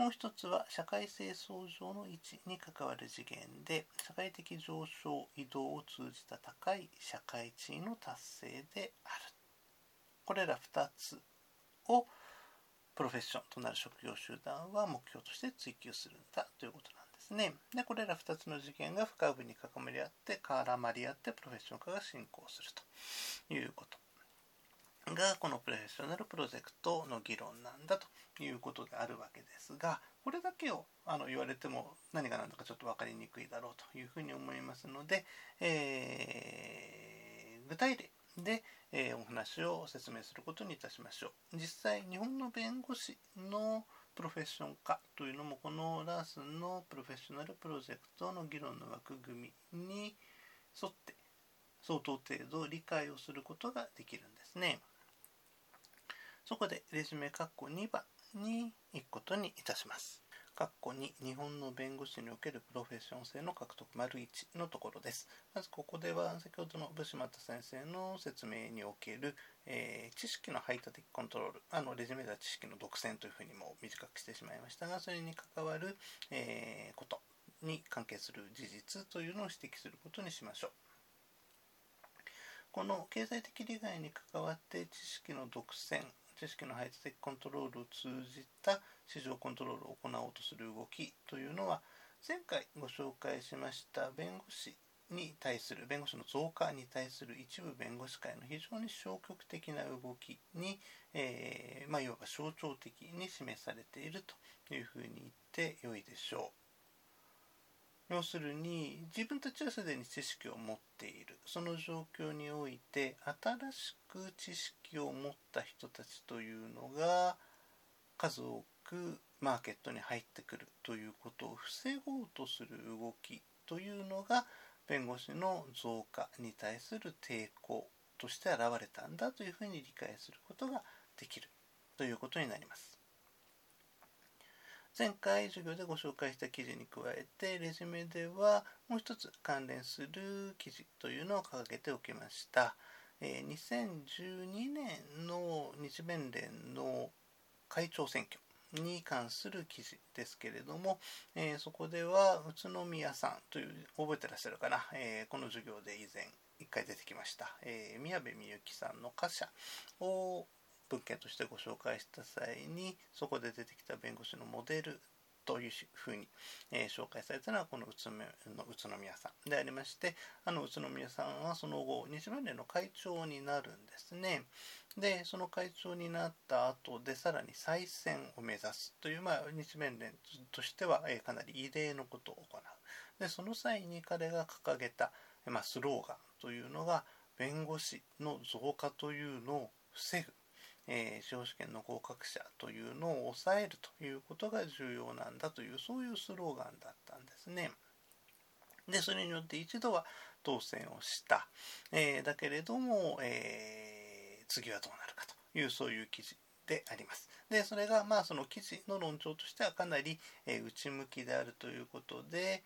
もう一つは社会性相上の位置に関わる次元で社会的上昇移動を通じた高い社会地位の達成であるこれら2つをプロフェッションとなる職業集団は目標として追求するんだということなんですね。でこれら2つの次元が深部に関わり合って絡まり合ってプロフェッション化が進行するということがこのプロフェッショナルプロジェクトの議論なんだということであるわけですがこれだけをあの言われても何が何だかちょっと分かりにくいだろうというふうに思いますので、えー、具体例で、えー、お話を説明することにいたしましょう。実際日本の弁護士のプロフェッション化というのもこのラースのプロフェッショナルプロジェクトの議論の枠組みに沿って相当程度理解をすることができるんですね。そこでレジュメ括弧2番に行くことにいたします。括弧2日本の弁護士におけるプロフェッション性の獲得丸1のところです。まずここでは先ほどの武島田先生の説明における、えー、知識の排他的コントロールあのレジュメでは知識の独占というふうにも短くしてしまいましたがそれに関わる、えー、ことに関係する事実というのを指摘することにしましょう。この経済的利害に関わって知識の独占知識の排他的コントロールを通じた市場コントロールを行おうとする動きというのは前回ご紹介しました弁護士に対する弁護士の増加に対する一部弁護士会の非常に消極的な動きに、えー、まあ、いわば象徴的に示されているというふうに言ってよいでしょう。要するに自分たちはすでに知識を持っている。その状況において新しく知識を持った人たちというのが数多くマーケットに入ってくる。ということを防ごうとする動きというのが弁護士の増加に対する抵抗として現れたんだというふうに理解することができる。ということになります。前回授業でご紹介した記事に加えてレジュメではもう一つ関連する記事というのを掲げておきました。え2012年の日弁連の会長選挙に関する記事ですけれども、えー、そこでは宇都宮さんという覚えてらっしゃるかな、えー、この授業で以前1回出てきました、えー、宮部みゆきさんの歌詞を文献としてご紹介した際にそこで出てきた弁護士のモデルというふうに、えー、紹介されたのはこの宇都の宇都宮さん。でありましてあの宇都宮さんはその後日弁連の会長になるんですね。でその会長になった後でさらに再選を目指すという、まあ、日弁連としては、えー、かなり異例のことを行う。でその際に彼が掲げた、まあ、スローガンというのが弁護士の増加というのを防ぐ。えー、司法試験の合格者というのを抑えるということが重要なんだというそういうスローガンだったんですね。でそれによって一度は当選をした、えー、だけれども、えー、次はどうなるかというそういう記事であります。でそれがまあその記事の論調としてはかなり、え、内向きであるということで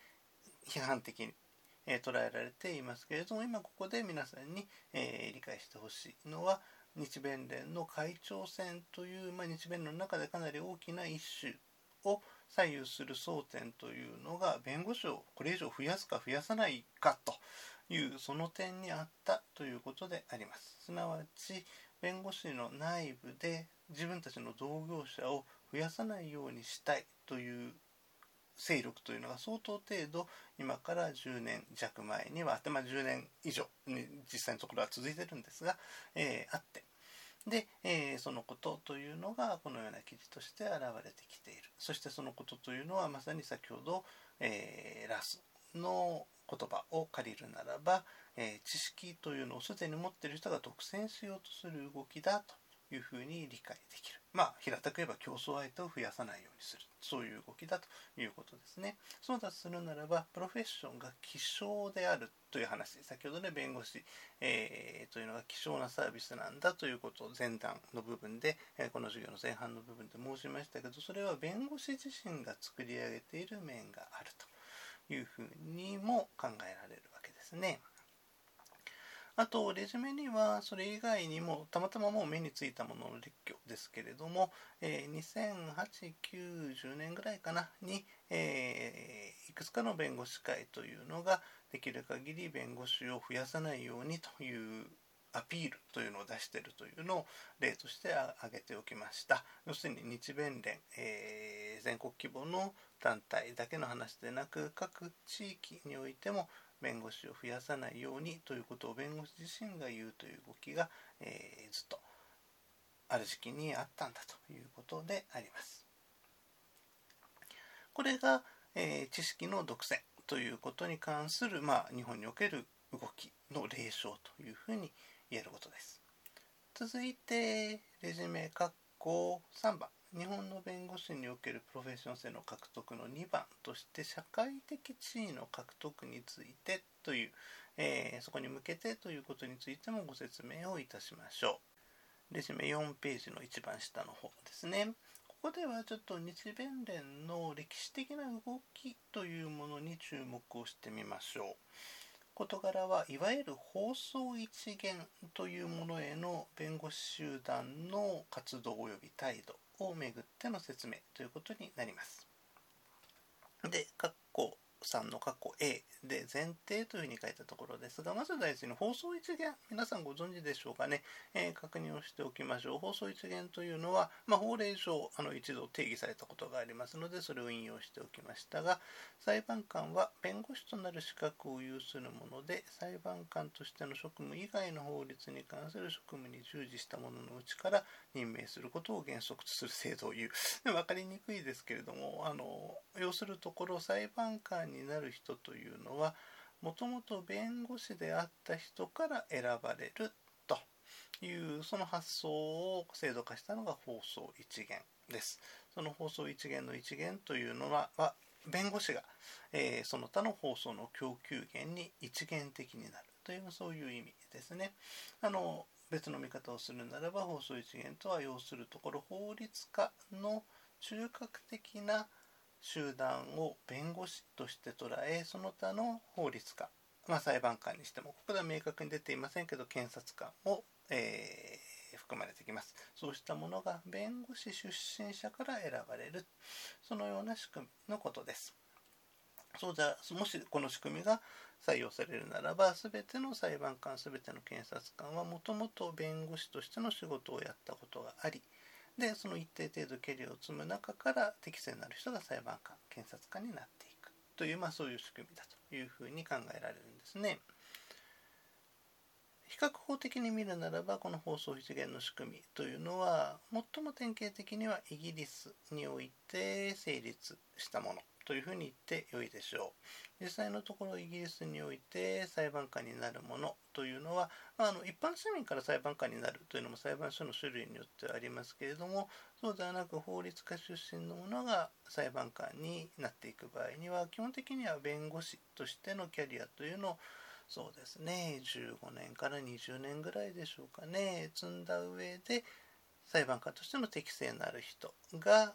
批判的に、え、捉えられていますけれども今ここで皆さんに、え、理解してほしいのは日弁連の会長選という、まあ、日弁連の中でかなり大きな一種を左右する争点というのが弁護士をこれ以上増やすか増やさないかというその点にあったということであります。すなわち弁護士の内部で自分たちの同業者を増やさないようにしたいという勢力というのが相当程度今から10年弱前にはあって、まあ、10年以上に実際のところは続いてるんですが、えー、あってで、えー、そのことというのがこのような記事として現れてきているそしてそのことというのはまさに先ほど、えー、ラスの言葉を借りるならば、え知識というのをすでに持っている人が独占しようとする動きだというふうに理解できる。まあ、平たく言えば競争相手を増やさないようにする。そういう動きだということですね。そうだとするならば、プロフェッションが希少であるという話、先ほどね、弁護士、えー、というのが希少なサービスなんだということを前段の部分で、え、この授業の前半の部分で申しましたけど、それは弁護士自身が作り上げている面があるというふうにも考えられるわけですね。あと、レジュメにはそれ以外にも、たまたまもう目についたものの列挙ですけれども、えー、200890年ぐらいかな、に、えー、いくつかの弁護士会というのが、できる限り弁護士を増やさないようにというアピールというのを出しているというのを例として挙げておきました。要するに日弁連、えー、全国規模の団体だけの話でなく各地域においても弁護士を増やさないようにということを弁護士自身が言うという動きが、えー、ずっとある時期にあったんだということであります。これが、えー、知識の独占ということに関する、まあ、日本における動きの例証というふうに言えることです。続いてレジュメ括弧3番日本の弁護士におけるプロフェッション性の獲得の2番として社会的地位の獲得についてという、えー、そこに向けてということについてもご説明をいたしましょう。レジュメ4ページの一番下の方ですね。ここではちょっと日弁連の歴史的な動きというものに注目をしてみましょう。事柄はいわゆる放送一元というものへの弁護士集団の活動及び態度をめぐっての説明ということになります。で、括弧3の括弧 A で前提というふうに書いたところですが、まず大事に放送一元、皆さんご存知でしょうかね、えー、確認をしておきましょう。放送一元というのは、まあ、法令上あの一度定義されたことがありますので、それを引用しておきましたが、裁判官は弁護士となる資格を有するもので、裁判官としての職務以外の法律に関する職務に従事した者のうちから任命することを原則とする制度を言う。分かりにくいですけれども、あの要するところ裁判官になる人というのはもともと弁護士であった人から選ばれるというその発想を制度化したのが放送一元です。その放送一元の一元というのは弁護士が、えー、その他の放送の供給源に一元的になるというそういう意味ですね。あの別の見方をするならば放送一元とは要するところ法律家の中核的な集団を弁護士として捉えその他の法律家、まあ、裁判官にしてもここでは明確に出ていませんけど検察官を、えー、含まれてきます。そうしたものが弁護士出身者から選ばれる。そのような仕組みのことです。そうじゃもしこの仕組みが採用されるならば全ての裁判官全ての検察官はもともと弁護士としての仕事をやったことがありでその一定程度経理を積む中から適正なる人が裁判官検察官になっていくという、まあ、そういう仕組みだというふうに考えられるんですね。比較法的に見るならばこの放送一元の仕組みというのは最も典型的にはイギリスにおいて成立したものというふうに言ってよいでしょう。実際のところイギリスにおいて裁判官になるものというのは、あ、の一般市民から裁判官になるというのも裁判所の種類によってはありますけれどもそうではなく法律家出身の者が裁判官になっていく場合には基本的には弁護士としてのキャリアというのをそうですね15年から20年ぐらいでしょうかね積んだ上で裁判官としての適性のある人が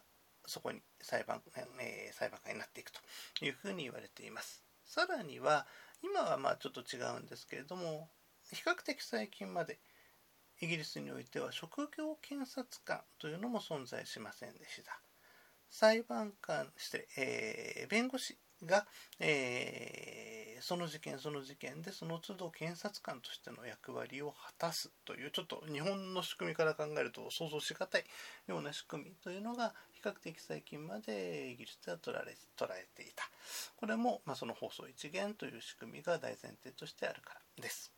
そこに裁判,、えー、裁判官になっていくというふうに言われています。さらには今はまあちょっと違うんですけれども比較的最近までイギリスにおいては職業検察官というのも存在しませんでした。裁判官して、えー、弁護士が、えー、その事件その事件でその都度検察官としての役割を果たすというちょっと日本の仕組みから考えると想像しがたいような仕組みというのが比較的最近までイギリスでは捉え捉えていたこれも、まあ、その放送一元という仕組みが大前提としてあるからです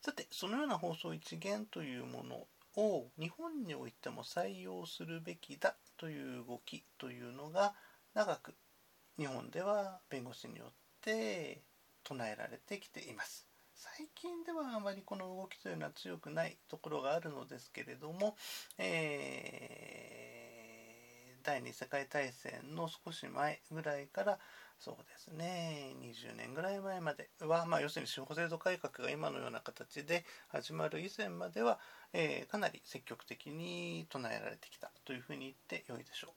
さてそのような放送一元というものを日本においても採用するべきだという動きというのが長く日本では弁護士によって唱えられてきています。最近ではあまりこの動きというのは強くないところがあるのですけれども、えー、第二次世界大戦の少し前ぐらいからそうですね20年ぐらい前までは、まあ、要するに司法制度改革が今のような形で始まる以前までは、えー、かなり積極的に唱えられてきたというふうに言ってよいでしょ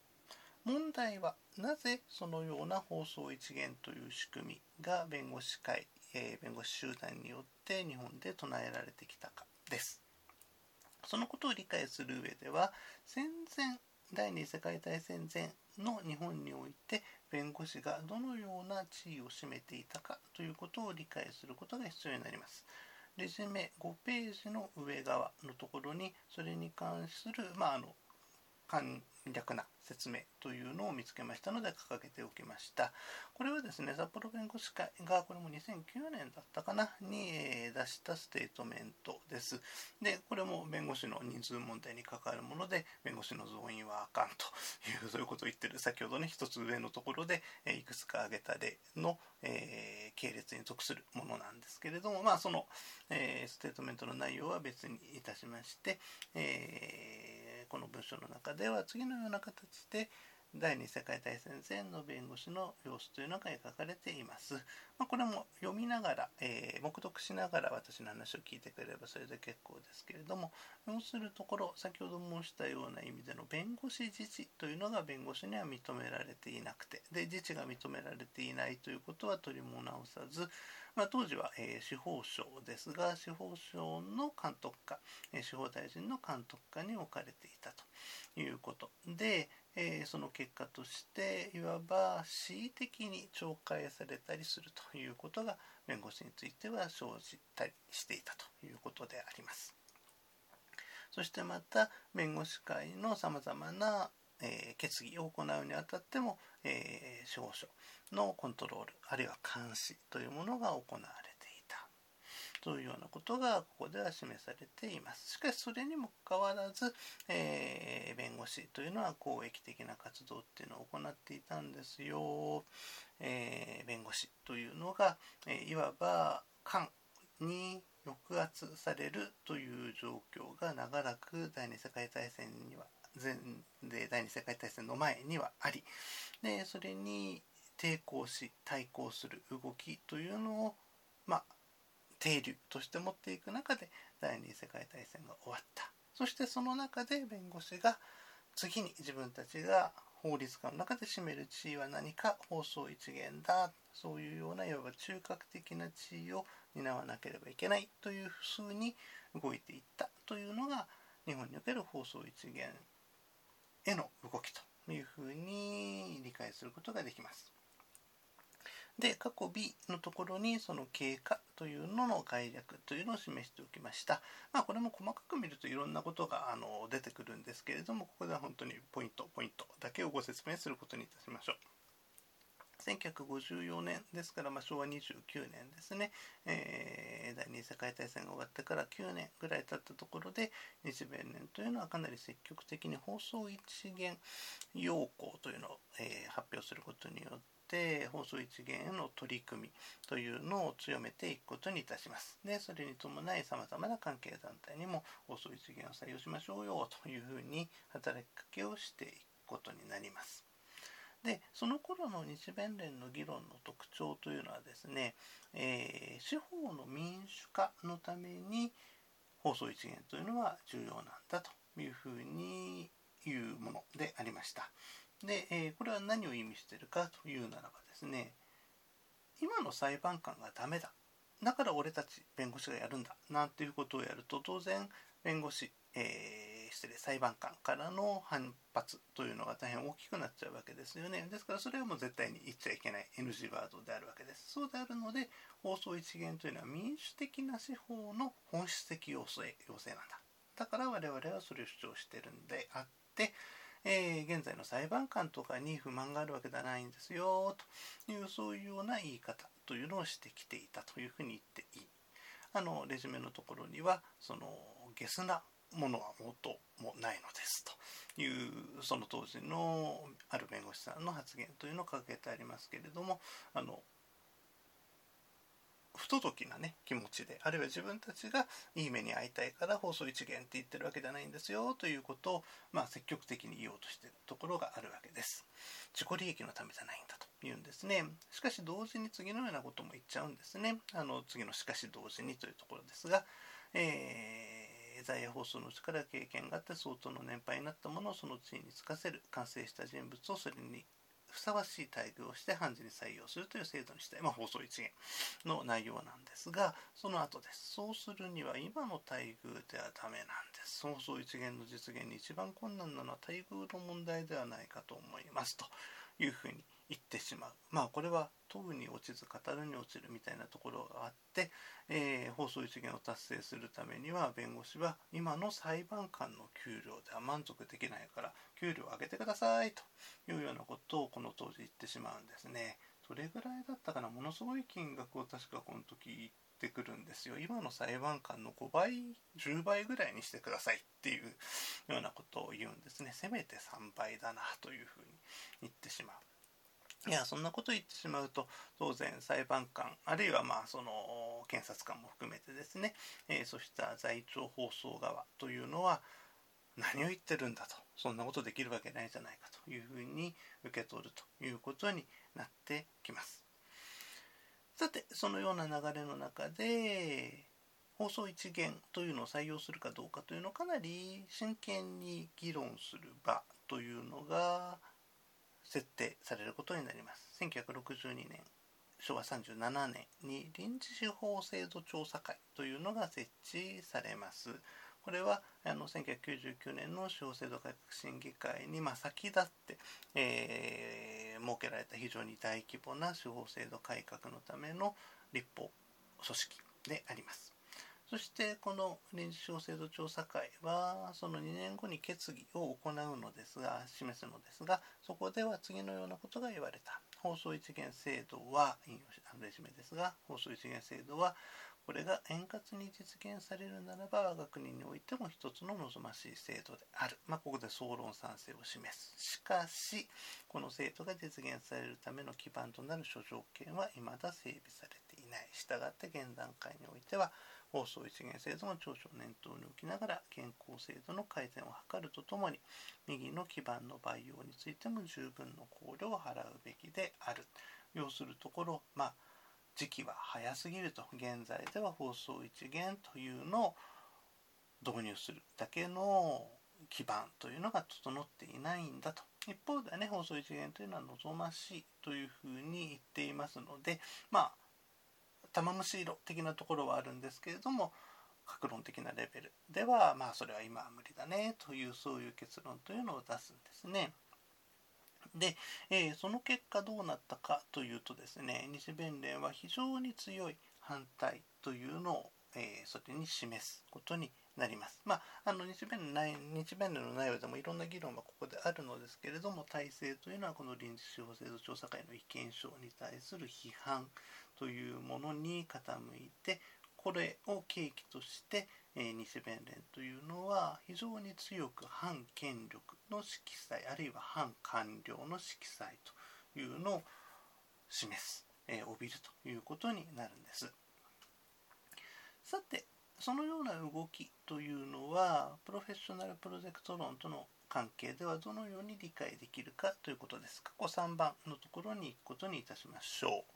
う。問題はなぜそのような放送一元という仕組みが弁護士会、えー、弁護士集団によって日本で唱えられてきたかです。そのことを理解する上では戦前第二次世界大戦前の日本において弁護士がどのような地位を占めていたかということを理解することが必要になります。レジュメ5ページの上側のところにそれに関する、まあ、あの簡略な説明というのを見つけましたので掲げておきました。これはですね、札幌弁護士会がこれも2009年だったかなに出したステートメントです。で、これも弁護士の人数問題に関わるもので、弁護士の増員はあかんという、そういうことを言ってる、先ほどね、一つ上のところでいくつか挙げた例の、えー、系列に属するものなんですけれども、まあその、えー、ステートメントの内容は別にいたしまして、えーこの文章の中では次のような形で第二次世界大戦前の弁護士の様子というのが描かれています。まあ、これも読みながら、えー、黙読しながら私の話を聞いてくれればそれで結構ですけれども要するところ先ほど申したような意味での弁護士自治というのが弁護士には認められていなくてで自治が認められていないということは取りも直さずまあ、当時は、えー、司法省ですが司法省の監督下、えー、司法大臣の監督下に置かれていたということで、えー、その結果としていわば恣意的に懲戒されたりするということが弁護士については生じたりしていたということであります。そしてまた弁護士会のさまざまな、えー、決議を行うにあたっても、えー、司法省のコントロールあるいは監視というものが行われていた。というようなことがここでは示されています。しかしそれにもかかわらず、えー、弁護士というのは公益的な活動っていうのを行っていたんですよ、えー、弁護士というのが、え、いわば官に抑圧されるという状況が長らく第二次世界大戦には前で第二次世界大戦の前にはありでそれに抵抗し対抗する動きというのをまあ定流として持っていく中で第二次世界大戦が終わった。そしてその中で弁護士が次に自分たちが法律家の中で占める地位は何か放送一元だそういうようないわば中核的な地位を担わなければいけないというふうに動いていったというのが日本における放送一元。への動きというふうに理解することができます。で過去 B のところにその経過というのの概略というのを示しておきました。まあ、これも細かく見るといろんなことがあの出てくるんですけれどもここでは本当にポイントポイントだけをご説明することにいたしましょう。1954年ですから、まあ、昭和29年ですね、えー、第二次世界大戦が終わってから9年ぐらい経ったところで日米年というのはかなり積極的に放送一元要項というのを、えー、発表することによってて放送一元への取り組みというのを強めていくことにいたします。でそれに伴いさまざまな関係団体にも放送一元を採用しましょうよというふうに働きかけをしていくことになります。でその頃の日弁連の議論の特徴というのはですね、えー、司法の民主化のために放送一元というのは重要なんだというふうに言うものでありました。で、えー、これは何を意味しているかというならばですね今の裁判官がダメだだから俺たち弁護士がやるんだなんていうことをやると当然弁護士、えー、失礼裁判官からの反発というのが大変大きくなっちゃうわけですよね。ですからそれはもう絶対に言っちゃいけない。NG ワードであるわけです。そうであるので放送一元というのは民主的な司法の本質的要請要請なんだ。だから我々はそれを主張してるんであってえー、現在の裁判官とかに不満があるわけではないんですよ。というそういうような言い方というのをしてきていたというふうに言っていい。あのレジュメのところにはそのゲスなものは元もないのですというその当時のある弁護士さんの発言というのを掲げてありますけれどもあの不届きなね気持ちであるいは自分たちがいい目に遭いたいから放送一元って言ってるわけじゃないんですよということを、まあ、積極的に言おうとしているところがあるわけです。自己利益のためじゃないんだと言うんですね。しかし同時に次のようなことも言っちゃうんですね。あの次のしかし同時にというところですが、えー、在野放送の力経験があって相当の年配になったものをその地位につかせる完成した人物をそれにふさわしい待遇をして判事に採用するという制度にしたい、まあ、放送一元の内容なんですがその後です。そうするには今の待遇ではダメなんです。放送一元の実現に一番困難なのは待遇の問題ではないかと思います。というふうに言ってしまうまあこれは問うに落ちず語るに落ちるみたいなところがあって、えー、放送一元を達成するためには弁護士は今の裁判官の給料では満足できないから給料を上げてくださいというようなことをこの当時言ってしまうんですね。どれぐらいだったかなものすごい金額を確かこの時言ってくるんですよ。今の裁判官の5倍、10倍ぐらいにしてくださいっていうようなことを言うんですね。せめて3倍だなというふうに言ってしまう。いやそんなこと言ってしまうと当然裁判官あるいはまあその検察官も含めてですね、えー、そうした在庁放送側というのは何を言ってるんだとそんなことできるわけないじゃないかというふうに受け取るということになってきます。さてそのような流れの中で放送一元というのを採用するかどうかというのをかなり真剣に議論する場というのが設定されることになります。1962年昭和37年に臨時司法制度調査会というのが設置されます。これはあの1999年の司法制度改革審議会に、まあ、先立って、えー、設けられた非常に大規模な司法制度改革のための立法組織であります。そしてこの臨時司法制度調査会はその2年後に決議を行うのですが示すのですがそこでは次のようなことが言われた。放送一元制度は引用しレジュメですが放送一元制度はこれが円滑に実現されるならば我が国においても一つの望ましい制度である、まあ、ここで総論賛成を示す。しかしこの制度が実現されるための基盤となる諸条件は未だ整備されていない。したがって現段階においては放送一元制度の長所を念頭に置きながら健康制度の改善を図るとともに右の基盤の培養についても十分の考慮を払うべきである要するところまあ時期は早すぎると現在では放送一元というのを導入するだけの基盤というのが整っていないんだと一方ではね放送一元というのは望ましいというふうに言っていますのでまあ玉虫色的なところはあるんですけれども格論的なレベルではまあそれは今は無理だねというそういう結論というのを出すんですね。で、えー、その結果どうなったかというとですね日弁連は非常に強い反対というのを、えー、それに示すことになります。まあ、あの日弁連日弁の内容でもいろんな議論がここであるのですけれども体制というのはこの臨時司法制度調査会の意見書に対する批判というものに傾いてこれを契機として、えー、日弁連というのは非常に強く反権力の色彩あるいは反官僚の色彩というのを示す、えー、帯びるということになるんです。さてそのような動きというのはプロフェッショナルプロジェクト論との関係ではどのように理解できるかということです。過去3番のところに行くことにいたしましょう。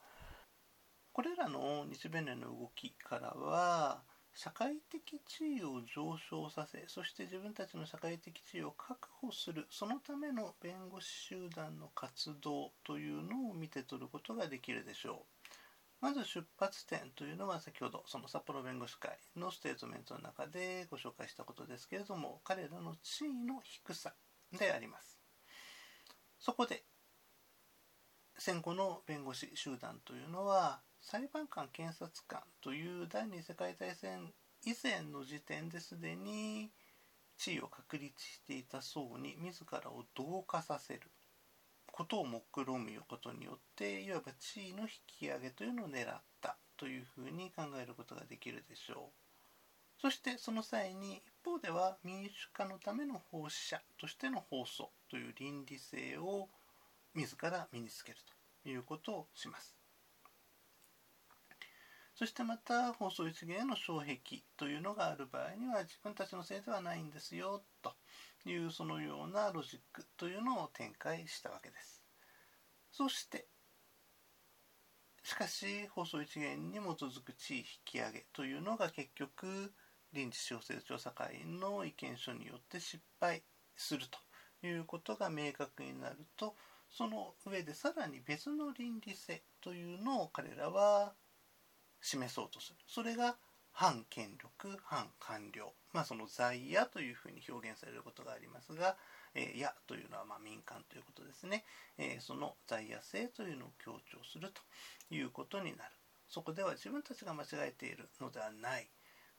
これらの日弁連の動きからは社会的地位を上昇させそして自分たちの社会的地位を確保するそのための弁護士集団の活動というのを見て取ることができるでしょうまず出発点というのは先ほどその札幌弁護士会のステートメントの中でご紹介したことですけれども彼らの地位の低さであります。そこで戦後の弁護士集団というのは裁判官検察官という第二次世界大戦以前の時点ですでに地位を確立していた層に自らを同化させる。ことを目論むことによっていわば地位の引き上げというのを狙ったというふうに考えることができるでしょう。そしてその際に一方では民主化のための奉仕者としての放送という倫理性を自ら身につけるということをします。そしてまた放送一元への障壁というのがある場合には自分たちのせいではないんですよというそのようなロジックというのを展開したわけです。そしてしかし放送一元に基づく地位引き上げというのが結局臨時小説調査会の意見書によって失敗するということが明確になるとその上でさらに別の倫理性というのを彼らは示そうとするそれが反権力反官僚まあその在野というふうに表現されることがありますが、えー、野というのはま民間ということですね、えー、その在野性というのを強調するということになる。そこでは自分たちが間違えているのではない。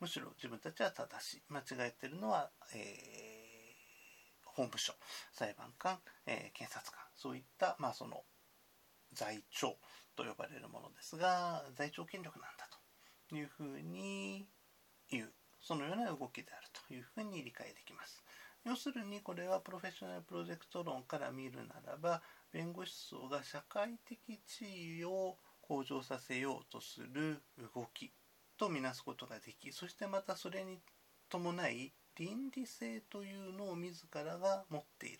むしろ自分たちは正しい。間違えているのは、えー、法務省裁判官、え検察官。そういったまあその在庁と呼ばれるものですが在庁権力なんだ。いうふうに言う。そのような動きであるというふうに理解できます。要するにこれはプロフェッショナルプロジェクト論から見るならば弁護士層が社会的地位を向上させようとする動きとみなすことができそしてまたそれに伴い倫理性というのを自らが持っている、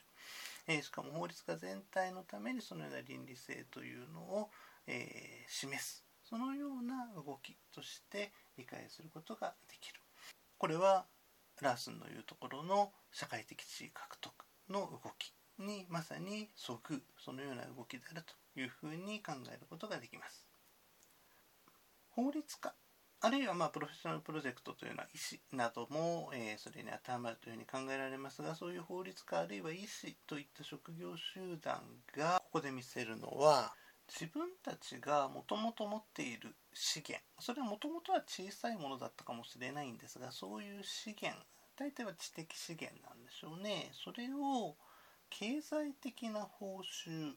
えー、しかも法律家全体のためにそのような倫理性というのを、えー、示す。そのような動きとして理解することができる。これはラースンの言うところの社会的地位獲得の動きにまさにそぐそのような動きであるというふうに考えることができます。法律家あるいはまあプロフェッショナルプロジェクトというのは医師なども、えー、それに当てはまるというふうに考えられますがそういう法律家あるいは医師といった職業集団がここで見せるのは自分たちがもともと持っている資源それはもともとは小さいものだったかもしれないんですがそういう資源大体は知的資源なんでしょうね。それを経済的な報酬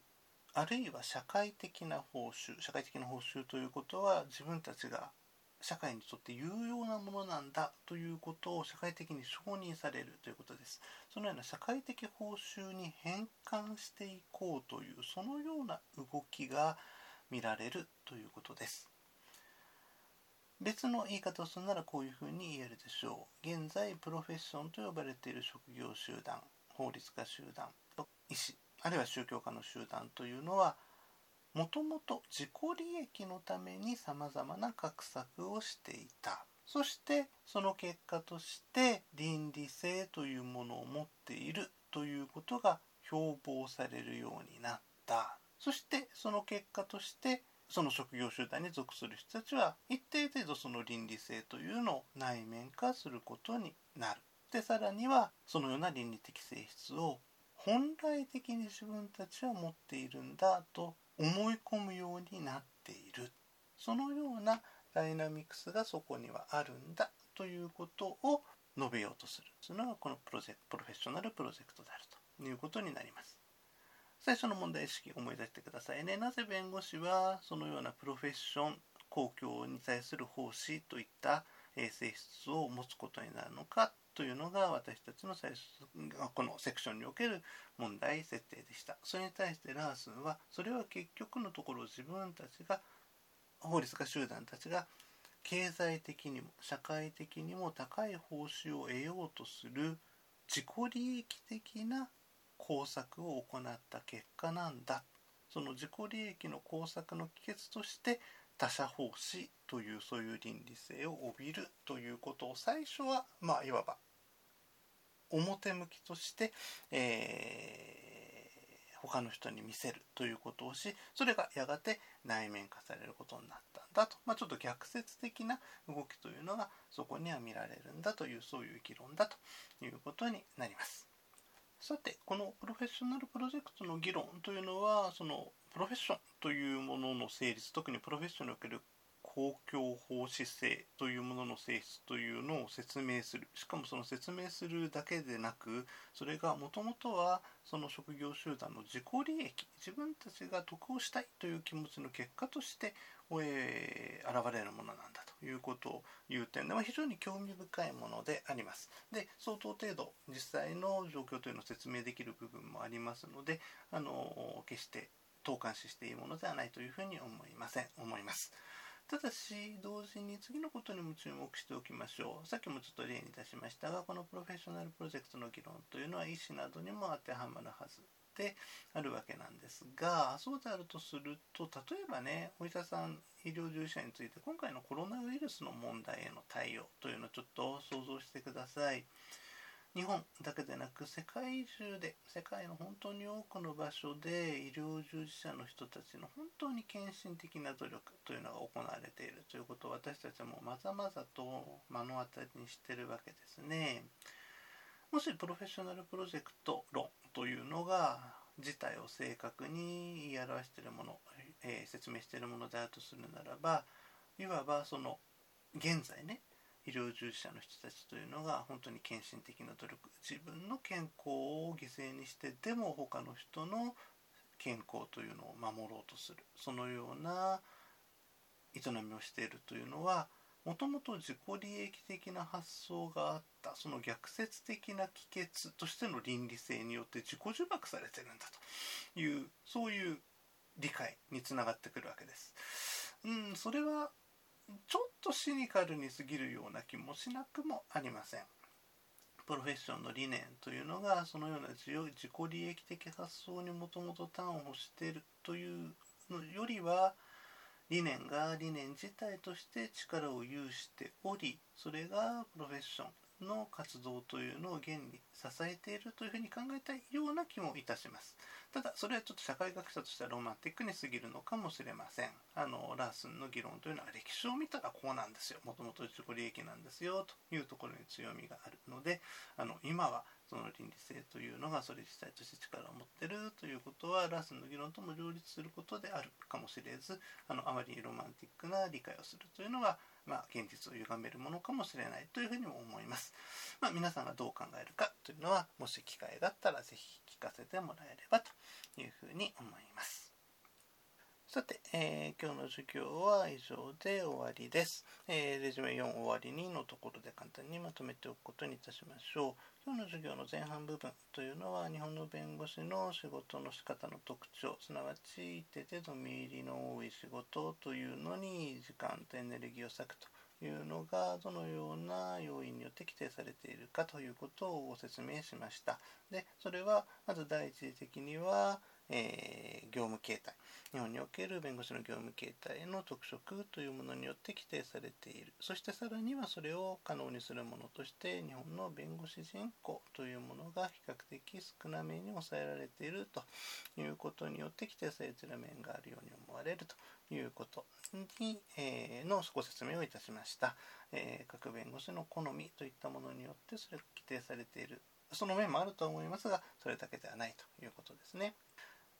あるいは社会的な報酬社会的な報酬ということは自分たちが社会にとって有用なものなんだということを社会的に承認されるということです。そのような社会的報酬に変換していこうというそのような動きが見られるということです。別の言い方をするならこういうふうに言えるでしょう。現在プロフェッションと呼ばれている職業集団、法律家集団、医師、あるいは宗教家の集団というのはもともと自己利益のためにさまざまな画策をしていた。そしてその結果として倫理性というものを持っているということが標榜されるようになった。そしてその結果としてその職業集団に属する人たちは一定程度その倫理性というのを内面化することになる。でさらにはそのような倫理的性質を本来的に自分たちは持っているんだと思い込むようになっている。そのようなダイナミクスがそこにはあるんだということを述べようとする。そのがこのプロジェクプロフェッショナルプロジェクトであるということになります。最初の問題意識思い出してくださいね。なぜ弁護士はそのようなプロフェッション公共に対する奉仕といった性質を持つことになるのかというのが私たちの最初このセクションにおける問題設定でした。それに対してラースンはそれは結局のところ自分たちが法律家集団たちが経済的にも社会的にも高い報酬を得ようとする自己利益的な工作を行った結果なんだその自己利益の工作の帰結として他者奉仕というそういう倫理性を帯びるということを最初はまあいわば表向きとして、えー、他の人に見せるということをしそれがやがて内面化されることになったんだと、まあ、ちょっと逆説的な動きというのがそこには見られるんだというそういう議論だということになります。さてこのプロフェッショナルプロジェクトの議論というのはそのプロフェッションというものの成立特にプロフェッションにおける公共法施性というものの性質というのを説明するしかもその説明するだけでなくそれがもともとはその職業集団の自己利益自分たちが得をしたいという気持ちの結果として、えー、現れるものなんだということを言う点では非常に興味深いものであります。で相当程度実際の状況というのを説明できる部分もありますのであの決して投函視していいものではないというふうに思いません思います。ただし同時に次のことにも注目しておきましょうさっきもちょっと例に出しましたがこのプロフェッショナルプロジェクトの議論というのは医師などにも当てはまるはずであるわけなんですがそうであるとすると例えばねお医者さん医療従事者について今回のコロナウイルスの問題への対応というのをちょっと想像してください。日本だけでなく世界中で世界の本当に多くの場所で医療従事者の人たちの本当に献身的な努力というのが行われているということを私たちもまざまざと目の当たりにしてるわけですね。もしプロフェッショナルプロジェクト論というのが事態を正確に言い表しているもの、えー、説明しているものであるとするならばいわばその現在ね医療従事者の人たちというのが本当に献身的な努力。自分の健康を犠牲にしてでも他の人の健康というのを守ろうとする。そのような営みをしているというのはもともと自己利益的な発想があったその逆説的な帰結としての倫理性によって自己呪縛されてるんだと。いうそういう理解につながってくるわけです。うん、それはちょっとシニカルに過ぎるような気もしなくもありません。プロフェッションの理念というのがそのような自己利益的発想にもともと端を欲しているというのよりは理念が理念自体として力を有しておりそれがプロフェッションの活動というのを現に支えているというふうに考えたいような気もいたします。ただそれはちょっと社会学者としてはロマンティックに過ぎるのかもしれません。あのラースンの議論というのは歴史を見たらこうなんですよ。もともと自己利益なんですよというところに強みがあるのであの今はその倫理性というのがそれ自体として力を持ってるということはラースンの議論とも両立することであるかもしれずあのあまりロマンティックな理解をするというのはまあ、現実を歪めるものかもしれないというふうにも思います。まあ、皆さんがどう考えるかというのはもし機会があったら是非聞かせてもらえればというふうに思います。さて、えー、今日の授業は以上で終わりです。えー、レジュメ4終わり2のところで簡単にまとめておくことにいたしましょう。今日の授業の前半部分というのは日本の弁護士の仕事の仕方の特徴すなわち一定程度見入りの多い仕事というのに時間とエネルギーを割くというのがどのような要因によって規定されているかということをご説明しました。でそれはまず第一次的にはえー、業務形態日本における弁護士の業務形態の特色というものによって規定されている。そしてさらにはそれを可能にするものとして日本の弁護士人口というものが比較的少なめに抑えられているということによって規定されている面があるように思われるということに、えー、のご説明をいたしました、え、各弁護士の好みといったものによってそれが規定されている。その面もあると思いますがそれだけではないということですね。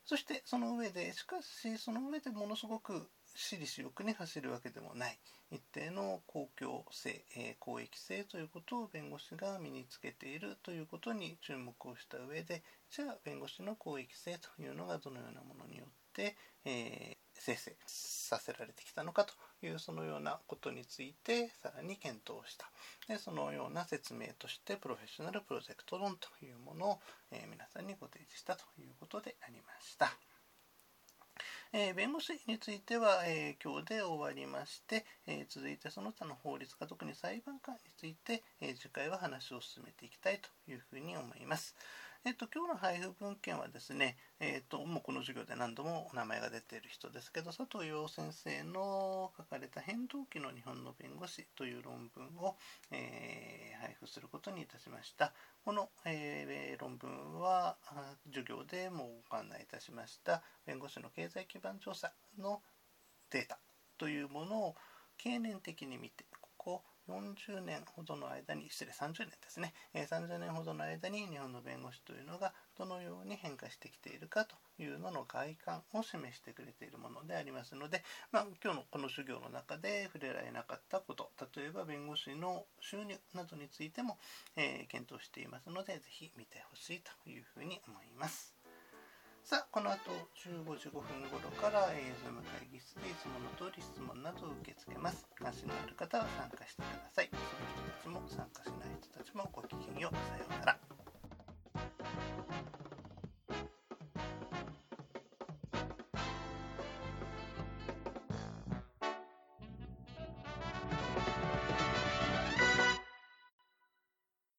そしてその上でしかしその上でものすごく私利私欲に走るわけでもない。一定の公共性、えー、公益性ということを弁護士が身につけているということに注目をした上でじゃあ弁護士の公益性というのがどのようなものによって、えー、生成させられてきたのかというそのようなことについてさらに検討したでそのような説明としてプロフェッショナルプロジェクト論というものを、え、皆さんにご提示したということでありました。えー、弁護士については、えー、今日で終わりまして、えー、続いてその他の法律家特に裁判官について、え次回は話を進めていきたいというふうに思います。えっと、今日の配布文献はですね、えっと、もうこの授業で何度もお名前が出ている人ですけど、佐藤洋先生の書かれた変動期の日本の弁護士という論文を、えー、配布することにいたしました。この、えー、論文は授業でもご案内いたしました弁護士の経済基盤調査のデータというものを経年的に見て、ここ40年ほどの間に失礼30年ですね、え30年ほどの間に日本の弁護士というのがどのように変化してきているかというのの外観を示してくれているものでありますので、まあ、今日のこの授業の中で触れられなかったこと例えば弁護士の収入などについても、え、検討していますので是非見てほしいというふうに思います。さあこの後15時5分頃から Zoom 会議室でいつもの通り質問などを受け付けます。関心のある方は参加してください。その人たちも参加しない人たちもごきげんよう。さようなら。